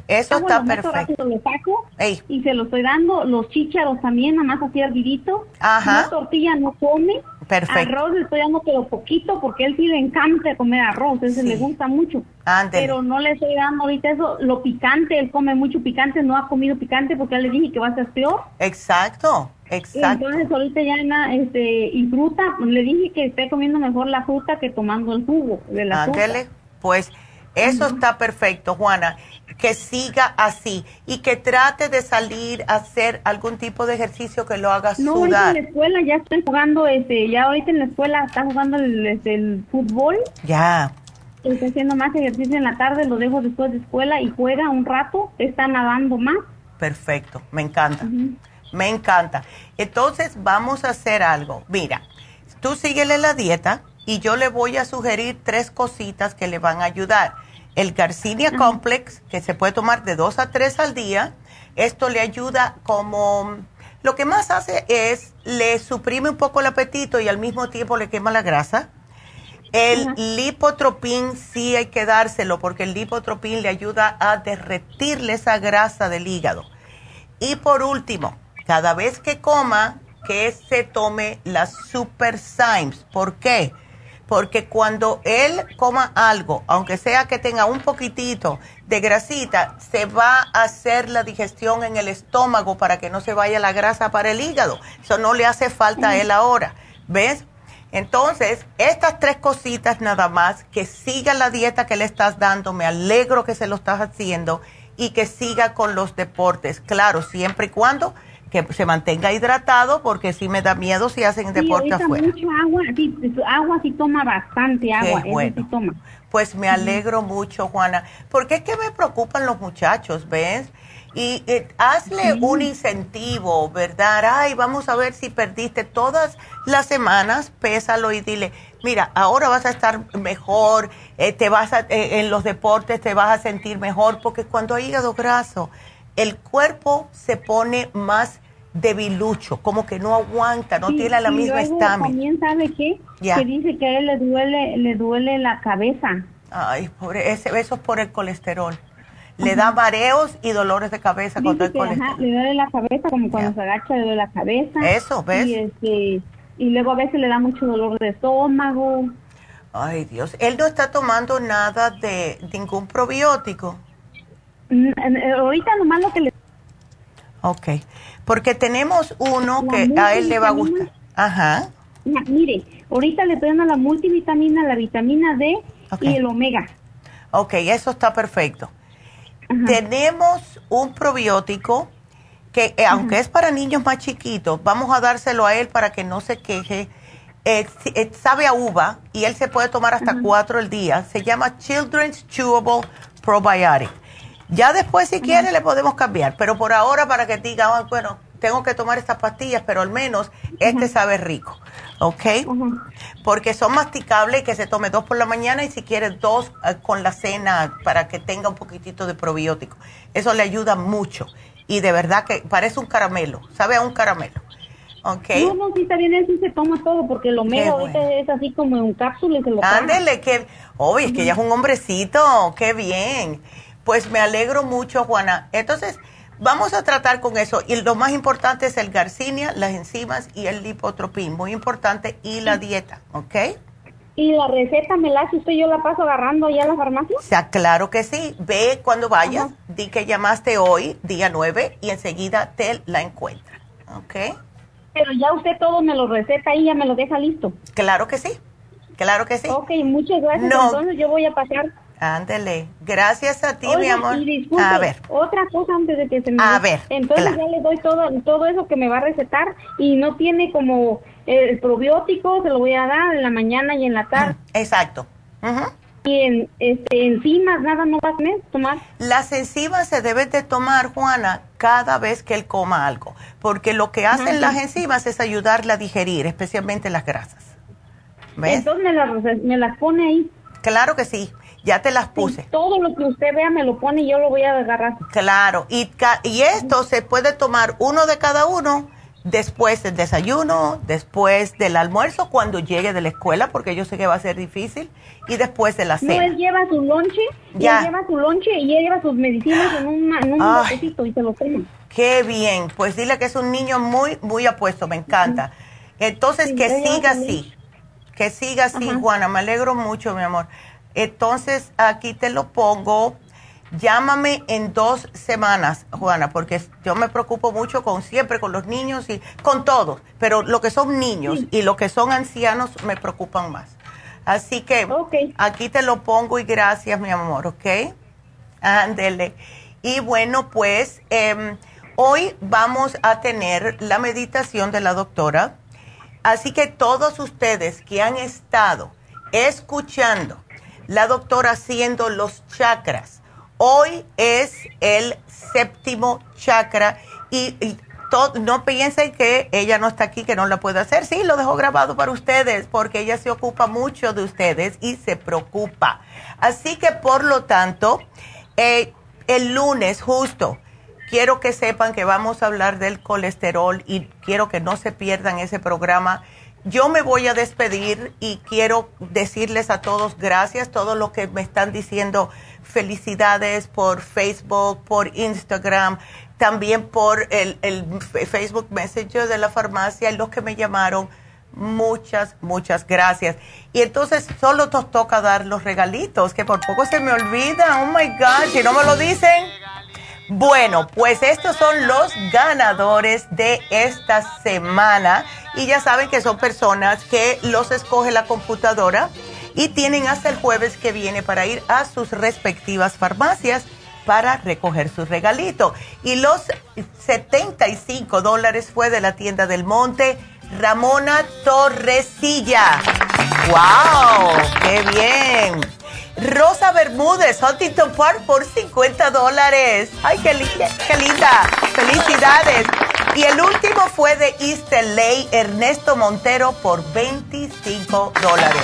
Eso
agua,
está perfecto.
lo saco y se lo estoy dando. Los chícharos también, nada más así hervidito.
Ajá.
No tortilla no come.
Perfecto.
Arroz le estoy dando pero poquito porque él sí le encanta comer arroz, ese le gusta mucho. Pero no le estoy dando ahorita eso, lo picante, él come mucho picante, no ha comido picante porque ya le dije que va a ser peor.
Exacto, exacto.
Entonces ahorita ya na- este y fruta, le dije que esté comiendo mejor la fruta que tomando el jugo de la fruta.
Ándele, pues eso está perfecto, Juana. Que siga así y que trate de salir a hacer algún tipo de ejercicio que lo haga
No, ahorita en
sudar.
la escuela ya estoy jugando, este, ya ahorita en la escuela está jugando el, este, el fútbol,
Ya,
está haciendo más ejercicio en la tarde, lo dejo después de escuela y juega un rato, está nadando más.
perfecto, me encanta. Me encanta. Entonces vamos a hacer algo. Mira, tú síguele la dieta y yo le voy a sugerir tres cositas que le van a ayudar. El Garcinia Complex, que se puede tomar de dos a tres al día. Esto le ayuda como... Lo que más hace es le suprime un poco el apetito y al mismo tiempo le quema la grasa. El lipotropín sí hay que dárselo porque el lipotropín le ayuda a derretirle esa grasa del hígado. Y por último, cada vez que coma, que se tome las Super Symes. ¿Por qué? Porque cuando él coma algo, aunque sea que tenga un poquitito de grasita, se va a hacer la digestión en el estómago para que no se vaya la grasa para el hígado. Eso no le hace falta a él ahora. ¿Ves? Entonces, estas tres cositas nada más, que siga la dieta que le estás dando, me alegro que se lo estás haciendo y que siga con los deportes. Claro, siempre y cuando que se mantenga hidratado porque sí me da miedo si hacen deporte afuera.
Mucho agua, sí, agua sí toma bastante agua,
bueno.
sí toma.
Pues me alegro mucho, Juana, porque es que me preocupan los muchachos, ¿ves? Y eh, hazle un incentivo, ¿verdad? Ay, vamos a ver si perdiste todas las semanas, pésalo y dile, mira, ahora vas a estar mejor, eh, te vas a, eh, en los deportes te vas a sentir mejor, porque cuando hay hígado graso, el cuerpo se pone más debilucho, como que no aguanta, no tiene la misma estamina.
También sabe qué, que dice que a él le duele, le duele la cabeza.
Ay, pobre, ese, eso es por el colesterol. Le da mareos y dolores de cabeza con el colesterol.
le duele la cabeza, como cuando se agacha le duele la cabeza.
Eso, ¿ves?
Y, este, y luego a veces le da mucho dolor de estómago.
Ay, Dios. ¿Él no está tomando nada de ningún probiótico?
Ahorita nomás lo que le...
Ok, porque tenemos uno que a él le va a gustar. Ajá.
mire, ahorita le estoy dando la multivitamina, la vitamina D y el omega.
Ok, eso está perfecto. Tenemos un probiótico que, eh, aunque es para niños más chiquitos, vamos a dárselo a él para que no se queje. Eh, eh, sabe a uva y él se puede tomar hasta cuatro al día. Se llama Children's Chewable Probiotic ya después, si quiere, le podemos cambiar, pero por ahora, para que diga, bueno, tengo que tomar estas pastillas, pero al menos este sabe rico, ¿ok? Porque son masticables y que se tome dos por la mañana y si quiere dos eh, con la cena para que tenga un poquitito de probiótico. Eso le ayuda mucho y de verdad que parece un caramelo, sabe a un caramelo. Okay.
No, no, sí está bien, él sí se toma todo, porque lo mejor es así como en cápsula y se lo
Ándele, que, oh, es que ya es un hombrecito, qué bien. Pues me alegro mucho, Juana. Entonces, vamos a tratar con eso. Y lo más importante es el garcinia, las enzimas y el lipotropín. Muy importante. Y la dieta, ¿ok?
¿Y la receta me la hace usted? ¿Yo la paso agarrando allá a la farmacia?
O sea, claro que sí. Ve cuando vayas, di que llamaste hoy, día 9, y enseguida te la encuentra. ¿Ok?
Pero ya usted todo me lo receta y ya me lo deja listo.
Claro que sí. Claro que sí.
Ok, muchas gracias. Entonces yo voy a pasar
Ándele, gracias a ti, mi amor. a ver.
Otra cosa antes de que se me...
A ver.
Entonces ya le doy todo, todo eso que me va a recetar y no tiene como el probiótico, se lo voy a dar en la mañana y en la tarde.
Exacto.
Y en, este, enzimas, nada no va a tomar.
Las enzimas se deben de tomar, Juana, cada vez que él coma algo, porque lo que hacen las enzimas es ayudarle a digerir, especialmente las grasas.
¿Ves? Entonces me las, me las pone ahí.
Claro que sí. Ya te las puse.
todo lo que usted vea me lo pone y yo lo voy a agarrar.
Claro, y, y esto se puede tomar uno de cada uno después del desayuno, después del almuerzo, cuando llegue de la escuela, porque yo sé que va a ser difícil, y después de la cena.
No, él lleva su lonche, ya. él lleva su lonche y él lleva sus medicinas en, un botecito y se lo toma.
Qué bien, pues dile que es un niño muy, muy apuesto, me encanta. Entonces, que siga así, que siga así, Juana, me alegro mucho, mi amor. Entonces, aquí te lo pongo. Llámame en dos semanas, Juana, porque yo me preocupo mucho con siempre con los niños y con todos, pero lo que son niños y lo que son ancianos me preocupan más. Así que aquí te lo pongo y gracias, mi amor, ¿ok? Ándele. Y bueno, pues em, hoy vamos a tener la meditación de la doctora. Así que todos ustedes que han estado escuchando la doctora haciendo los chakras. Hoy es el séptimo chakra y, no piensen que ella no está aquí, que no la puede hacer. Sí, lo dejo grabado para ustedes porque ella se ocupa mucho de ustedes y se preocupa. Así que por lo tanto, eh, el lunes justo, quiero que sepan que vamos a hablar del colesterol y quiero que no se pierdan ese programa yo me voy a despedir y quiero decirles a todos gracias, todo lo que me están diciendo, felicidades por Facebook, por Instagram, también por el, Facebook Messenger de la farmacia y los que me llamaron. Muchas, muchas gracias. Y entonces solo toca dar los regalitos, que por poco se me olvida. Oh my God, si no me lo dicen. Bueno, pues estos son los ganadores de esta semana y ya saben que son personas que los escoge la computadora y tienen hasta el jueves que viene para ir a sus respectivas farmacias para recoger su regalito. Y los 75 dólares fue de la tienda del monte Ramona Torresilla. ¡Wow! ¡Qué bien! Rosa Bermúdez, Huntington Park por 50 dólares. ¡Ay, qué, qué linda! ¡Felicidades! Y el último fue de East LA, Ernesto Montero, por 25 dólares.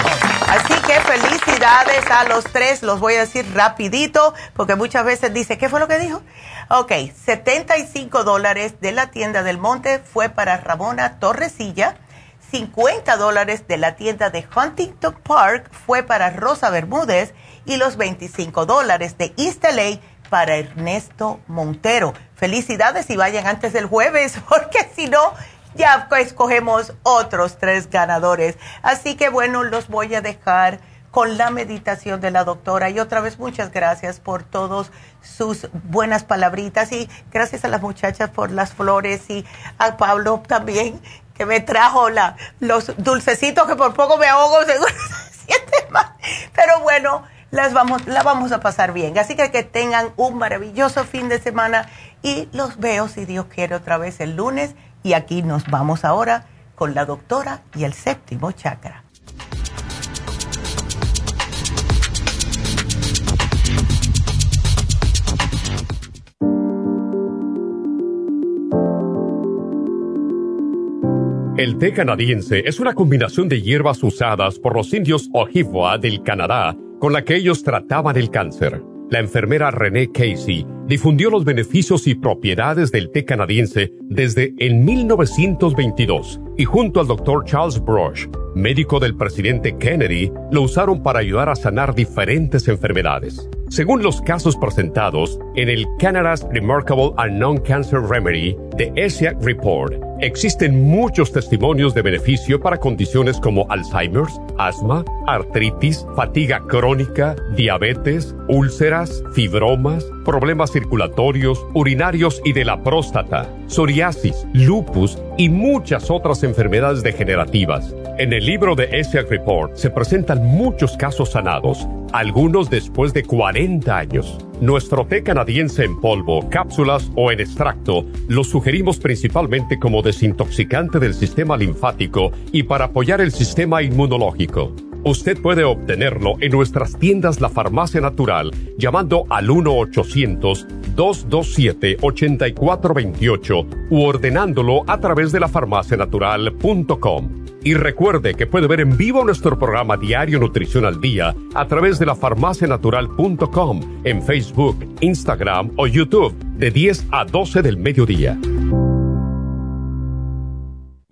Así que felicidades a los tres, los voy a decir rapidito, porque muchas veces dice, ¿qué fue lo que dijo? Ok, 75 dólares de la tienda del Monte fue para Ramona Torresilla. 50 dólares de la tienda de Huntington Park fue para Rosa Bermúdez y los 25 dólares de East LA para Ernesto Montero. Felicidades y vayan antes del jueves, porque si no, ya escogemos otros tres ganadores. Así que bueno, los voy a dejar con la meditación de la doctora. Y otra vez, muchas gracias por todas sus buenas palabritas y gracias a las muchachas por las flores y a Pablo también que me trajo la, los dulcecitos que por poco me ahogo, seguro se siente. Pero bueno, las vamos, la vamos a pasar bien. Así que que tengan un maravilloso fin de semana y los veo, si Dios quiere, otra vez el lunes. Y aquí nos vamos ahora con la doctora y el séptimo chakra.
El té canadiense es una combinación de hierbas usadas por los indios Ojibwa del Canadá con la que ellos trataban el cáncer. La enfermera Renee Casey difundió los beneficios y propiedades del té canadiense desde el 1922 y junto al doctor Charles Brush, médico del presidente Kennedy, lo usaron para ayudar a sanar diferentes enfermedades. Según los casos presentados en el Canada's Remarkable and Non-Cancer Remedy de ESIAC Report, existen muchos testimonios de beneficio para condiciones como Alzheimer's, asma, artritis, fatiga crónica, diabetes, úlceras, fibromas, problemas circulatorios, urinarios y de la próstata, psoriasis, lupus y muchas otras enfermedades degenerativas. En el libro de ESIAC Report se presentan muchos casos sanados, algunos después de 40 años. Nuestro té canadiense en polvo, cápsulas o en extracto lo sugerimos principalmente como desintoxicante del sistema linfático y para apoyar el sistema inmunológico. Usted puede obtenerlo en nuestras tiendas La Farmacia Natural llamando al 1-800-227-8428 u ordenándolo a través de lafarmacianatural.com. Y recuerde que puede ver en vivo nuestro programa Diario Nutrición al Día a través de lafarmacianatural.com en Facebook, Instagram o YouTube de 10 a 12 del mediodía.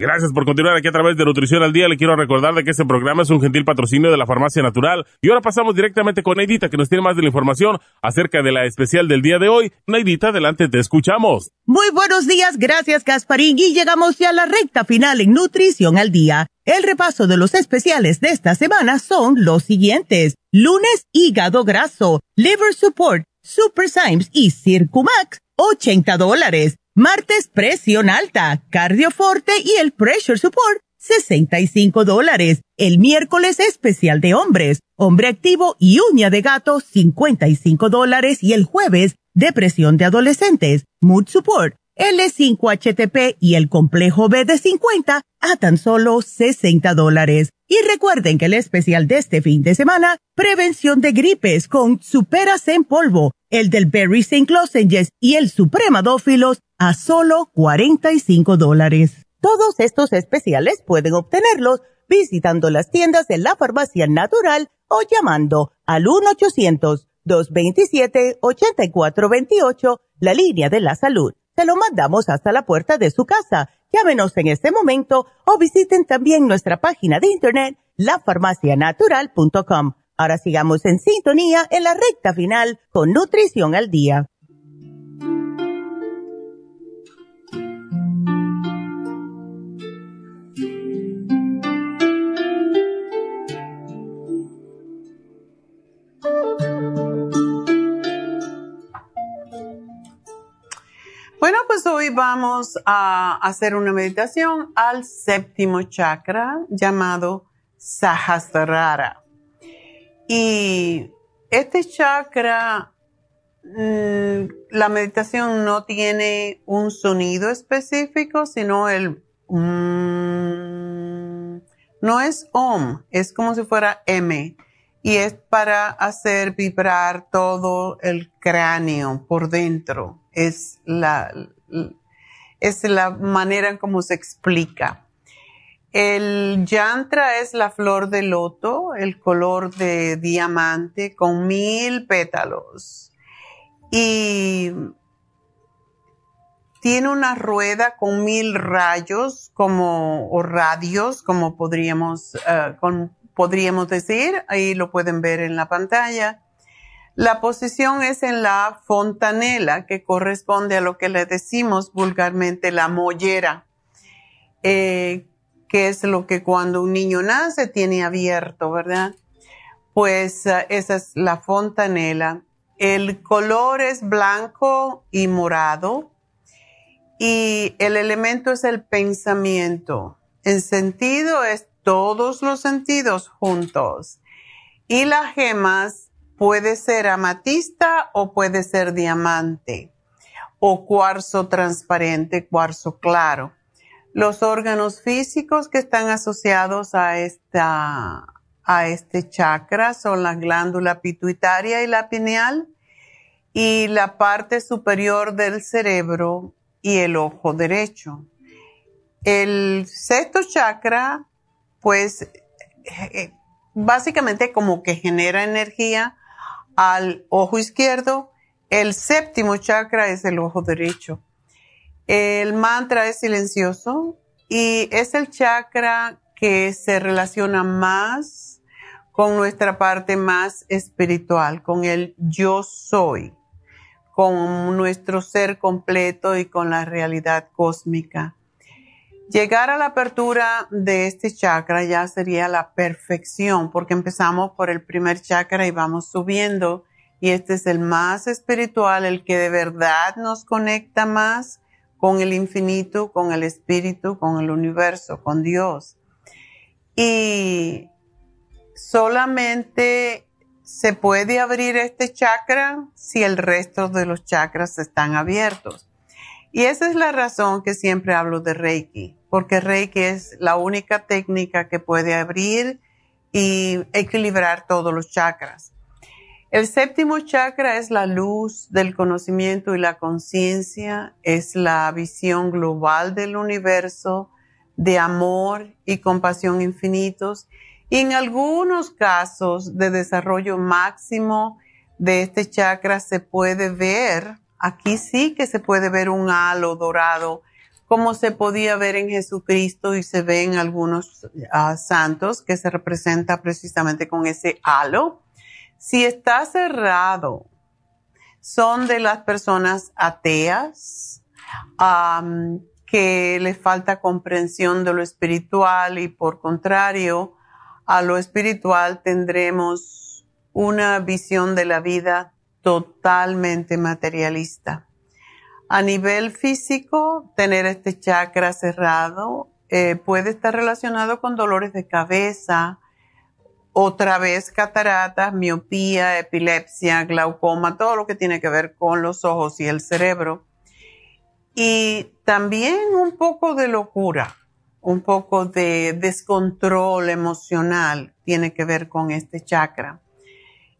Gracias por continuar aquí a través de Nutrición al Día. Le quiero recordar de que este programa es un gentil patrocinio de la Farmacia Natural. Y ahora pasamos directamente con Neidita, que nos tiene más de la información acerca de la especial del día de hoy. Neidita, adelante, te escuchamos.
Muy buenos días, gracias Gasparín. Y llegamos ya a la recta final en Nutrición al Día. El repaso de los especiales de esta semana son los siguientes. Lunes, hígado graso, liver support, super Symes y Circumax, 80 dólares. Martes, presión alta, cardioforte y el pressure support, 65 dólares. El miércoles especial de hombres, hombre activo y uña de gato, 55 dólares. Y el jueves, depresión de adolescentes, mood support, L5HTP y el complejo B de 50 a tan solo 60 dólares. Y recuerden que el especial de este fin de semana, prevención de gripes con superas en polvo, el del Berry St. Lozenges y el Supremadófilos a solo 45 dólares. Todos estos especiales pueden obtenerlos visitando las tiendas de la farmacia natural o llamando al 1-800-227-8428, la línea de la salud. Lo mandamos hasta la puerta de su casa. Llámenos en este momento o visiten también nuestra página de internet, lafarmacianatural.com. Ahora sigamos en sintonía en la recta final con Nutrición al Día.
Bueno, pues hoy vamos a hacer una meditación al séptimo chakra llamado Sahasrara. Y este chakra
mm, la meditación no tiene un sonido específico, sino el... Mm, no es OM, es como si fuera M y es para hacer vibrar todo el cráneo por dentro. Es la, es la manera en cómo se explica. El yantra es la flor de loto, el color de diamante con mil pétalos. Y tiene una rueda con mil rayos como, o radios, como podríamos, eh, podríamos decir. Ahí lo pueden ver en la pantalla. La posición es en la fontanela, que corresponde a lo que le decimos vulgarmente la mollera, eh, que es lo que cuando un niño nace tiene abierto, ¿verdad? Pues eh, esa es la fontanela. El color es blanco y morado y el elemento es el pensamiento. El sentido es todos los sentidos juntos. Y las gemas puede ser amatista o puede ser diamante o cuarzo transparente, cuarzo claro. Los órganos físicos que están asociados a, esta, a este chakra son la glándula pituitaria y la pineal y la parte superior del cerebro y el ojo derecho. El sexto chakra, pues, eh, básicamente como que genera energía al ojo izquierdo. El séptimo chakra es el ojo derecho. El mantra es silencioso y es el chakra que se relaciona más con nuestra parte más espiritual, con el yo soy con nuestro ser completo y con la realidad cósmica. Llegar a la apertura de este chakra ya sería la perfección, porque empezamos por el primer chakra y vamos subiendo, y este es el más espiritual, el que de verdad nos conecta más con el infinito, con el espíritu, con el universo, con Dios. Y solamente se puede abrir este chakra si el resto de los chakras están abiertos. Y esa es la razón que siempre hablo de Reiki, porque Reiki es la única técnica que puede abrir y equilibrar todos los chakras. El séptimo chakra es la luz del conocimiento y la conciencia, es la visión global del universo, de amor y compasión infinitos y en algunos casos de desarrollo máximo de este chakra se puede ver, aquí sí que se puede ver un halo dorado, como se podía ver en Jesucristo y se ve en algunos ah, santos que se representa precisamente con ese halo. Si está cerrado, son de las personas ateas, que les falta comprensión de lo espiritual y por contrario, a lo espiritual tendremos una visión de la vida totalmente materialista. A nivel físico, tener este chakra cerrado eh, puede estar relacionado con dolores de cabeza, otra vez cataratas, miopía, epilepsia, glaucoma, todo lo que tiene que ver con los ojos y el cerebro. Y también un poco de locura un poco de descontrol emocional tiene que ver con este chakra.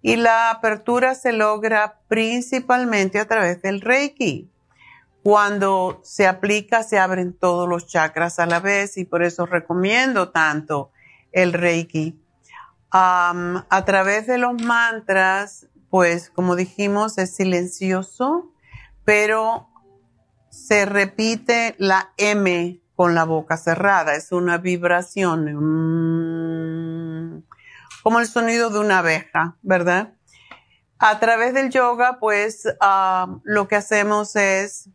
Y la apertura se logra principalmente a través del Reiki. Cuando se aplica se abren todos los chakras a la vez y por eso recomiendo tanto el Reiki. a través de los mantras, pues como dijimos, es silencioso, pero se repite la M con la boca cerrada. Es una vibración, mm, como el sonido de una abeja, ¿verdad? A través del yoga, pues ah, lo que hacemos es,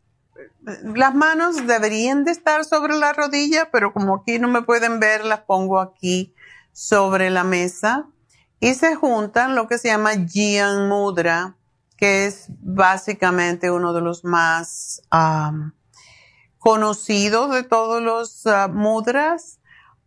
las manos deberían de estar sobre la rodilla, pero como aquí no me pueden ver, las pongo aquí sobre la mesa y se juntan lo que se llama Jian Mudra, que es básicamente uno de los más conocido de todos los ah, mudras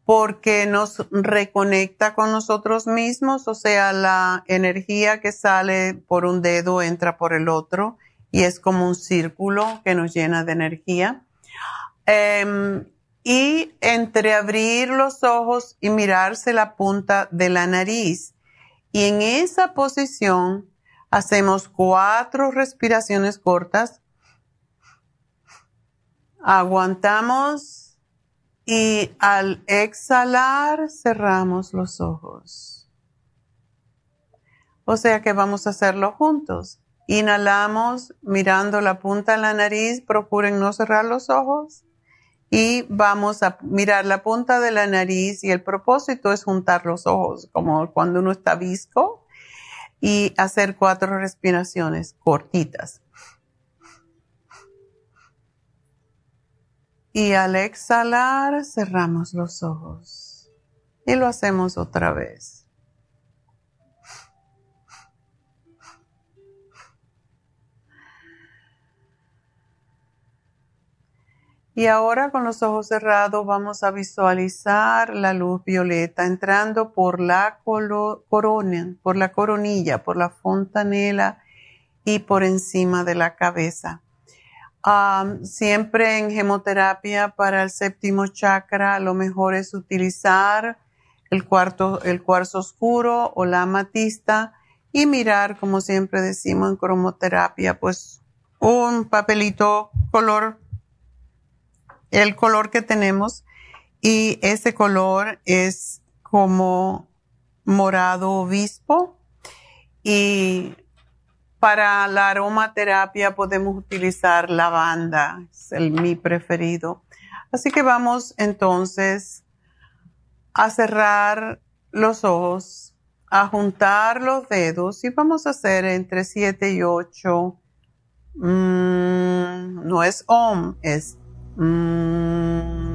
porque nos reconecta con nosotros mismos, o sea, la energía que sale por un dedo entra por el otro y es como un círculo que nos llena de energía. Em, y entreabrir los ojos y mirarse la punta de la nariz. Y en esa posición hacemos cuatro respiraciones cortas. Aguantamos y al exhalar cerramos los ojos. O sea que vamos a hacerlo juntos. Inhalamos mirando la punta de la nariz, procuren no cerrar los ojos y vamos a mirar la punta de la nariz y el propósito es juntar los ojos como cuando uno está visco y hacer cuatro respiraciones cortitas. Y al exhalar cerramos los ojos y lo hacemos otra vez. Y ahora con los ojos cerrados vamos a visualizar la luz violeta entrando por la corona, por la coronilla, por la fontanela y por encima de la cabeza. Siempre en gemoterapia para el séptimo chakra lo mejor es utilizar el, cuarto, el cuarzo oscuro o la amatista y mirar, como siempre decimos en cromoterapia, pues un papelito color el color que tenemos y ese color es como morado obispo y para la aromaterapia podemos utilizar lavanda, es el mi preferido. Así que vamos entonces a cerrar los ojos, a juntar los dedos y vamos a hacer entre 7 y 8. Mm, no es OM, es Mm.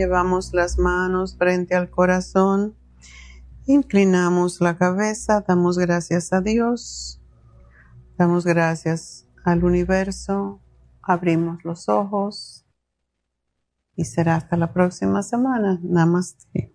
Llevamos las manos frente al corazón. Inclinamos la cabeza, damos gracias a Dios, damos gracias al universo, abrimos los ojos y será hasta la próxima semana. Namaste.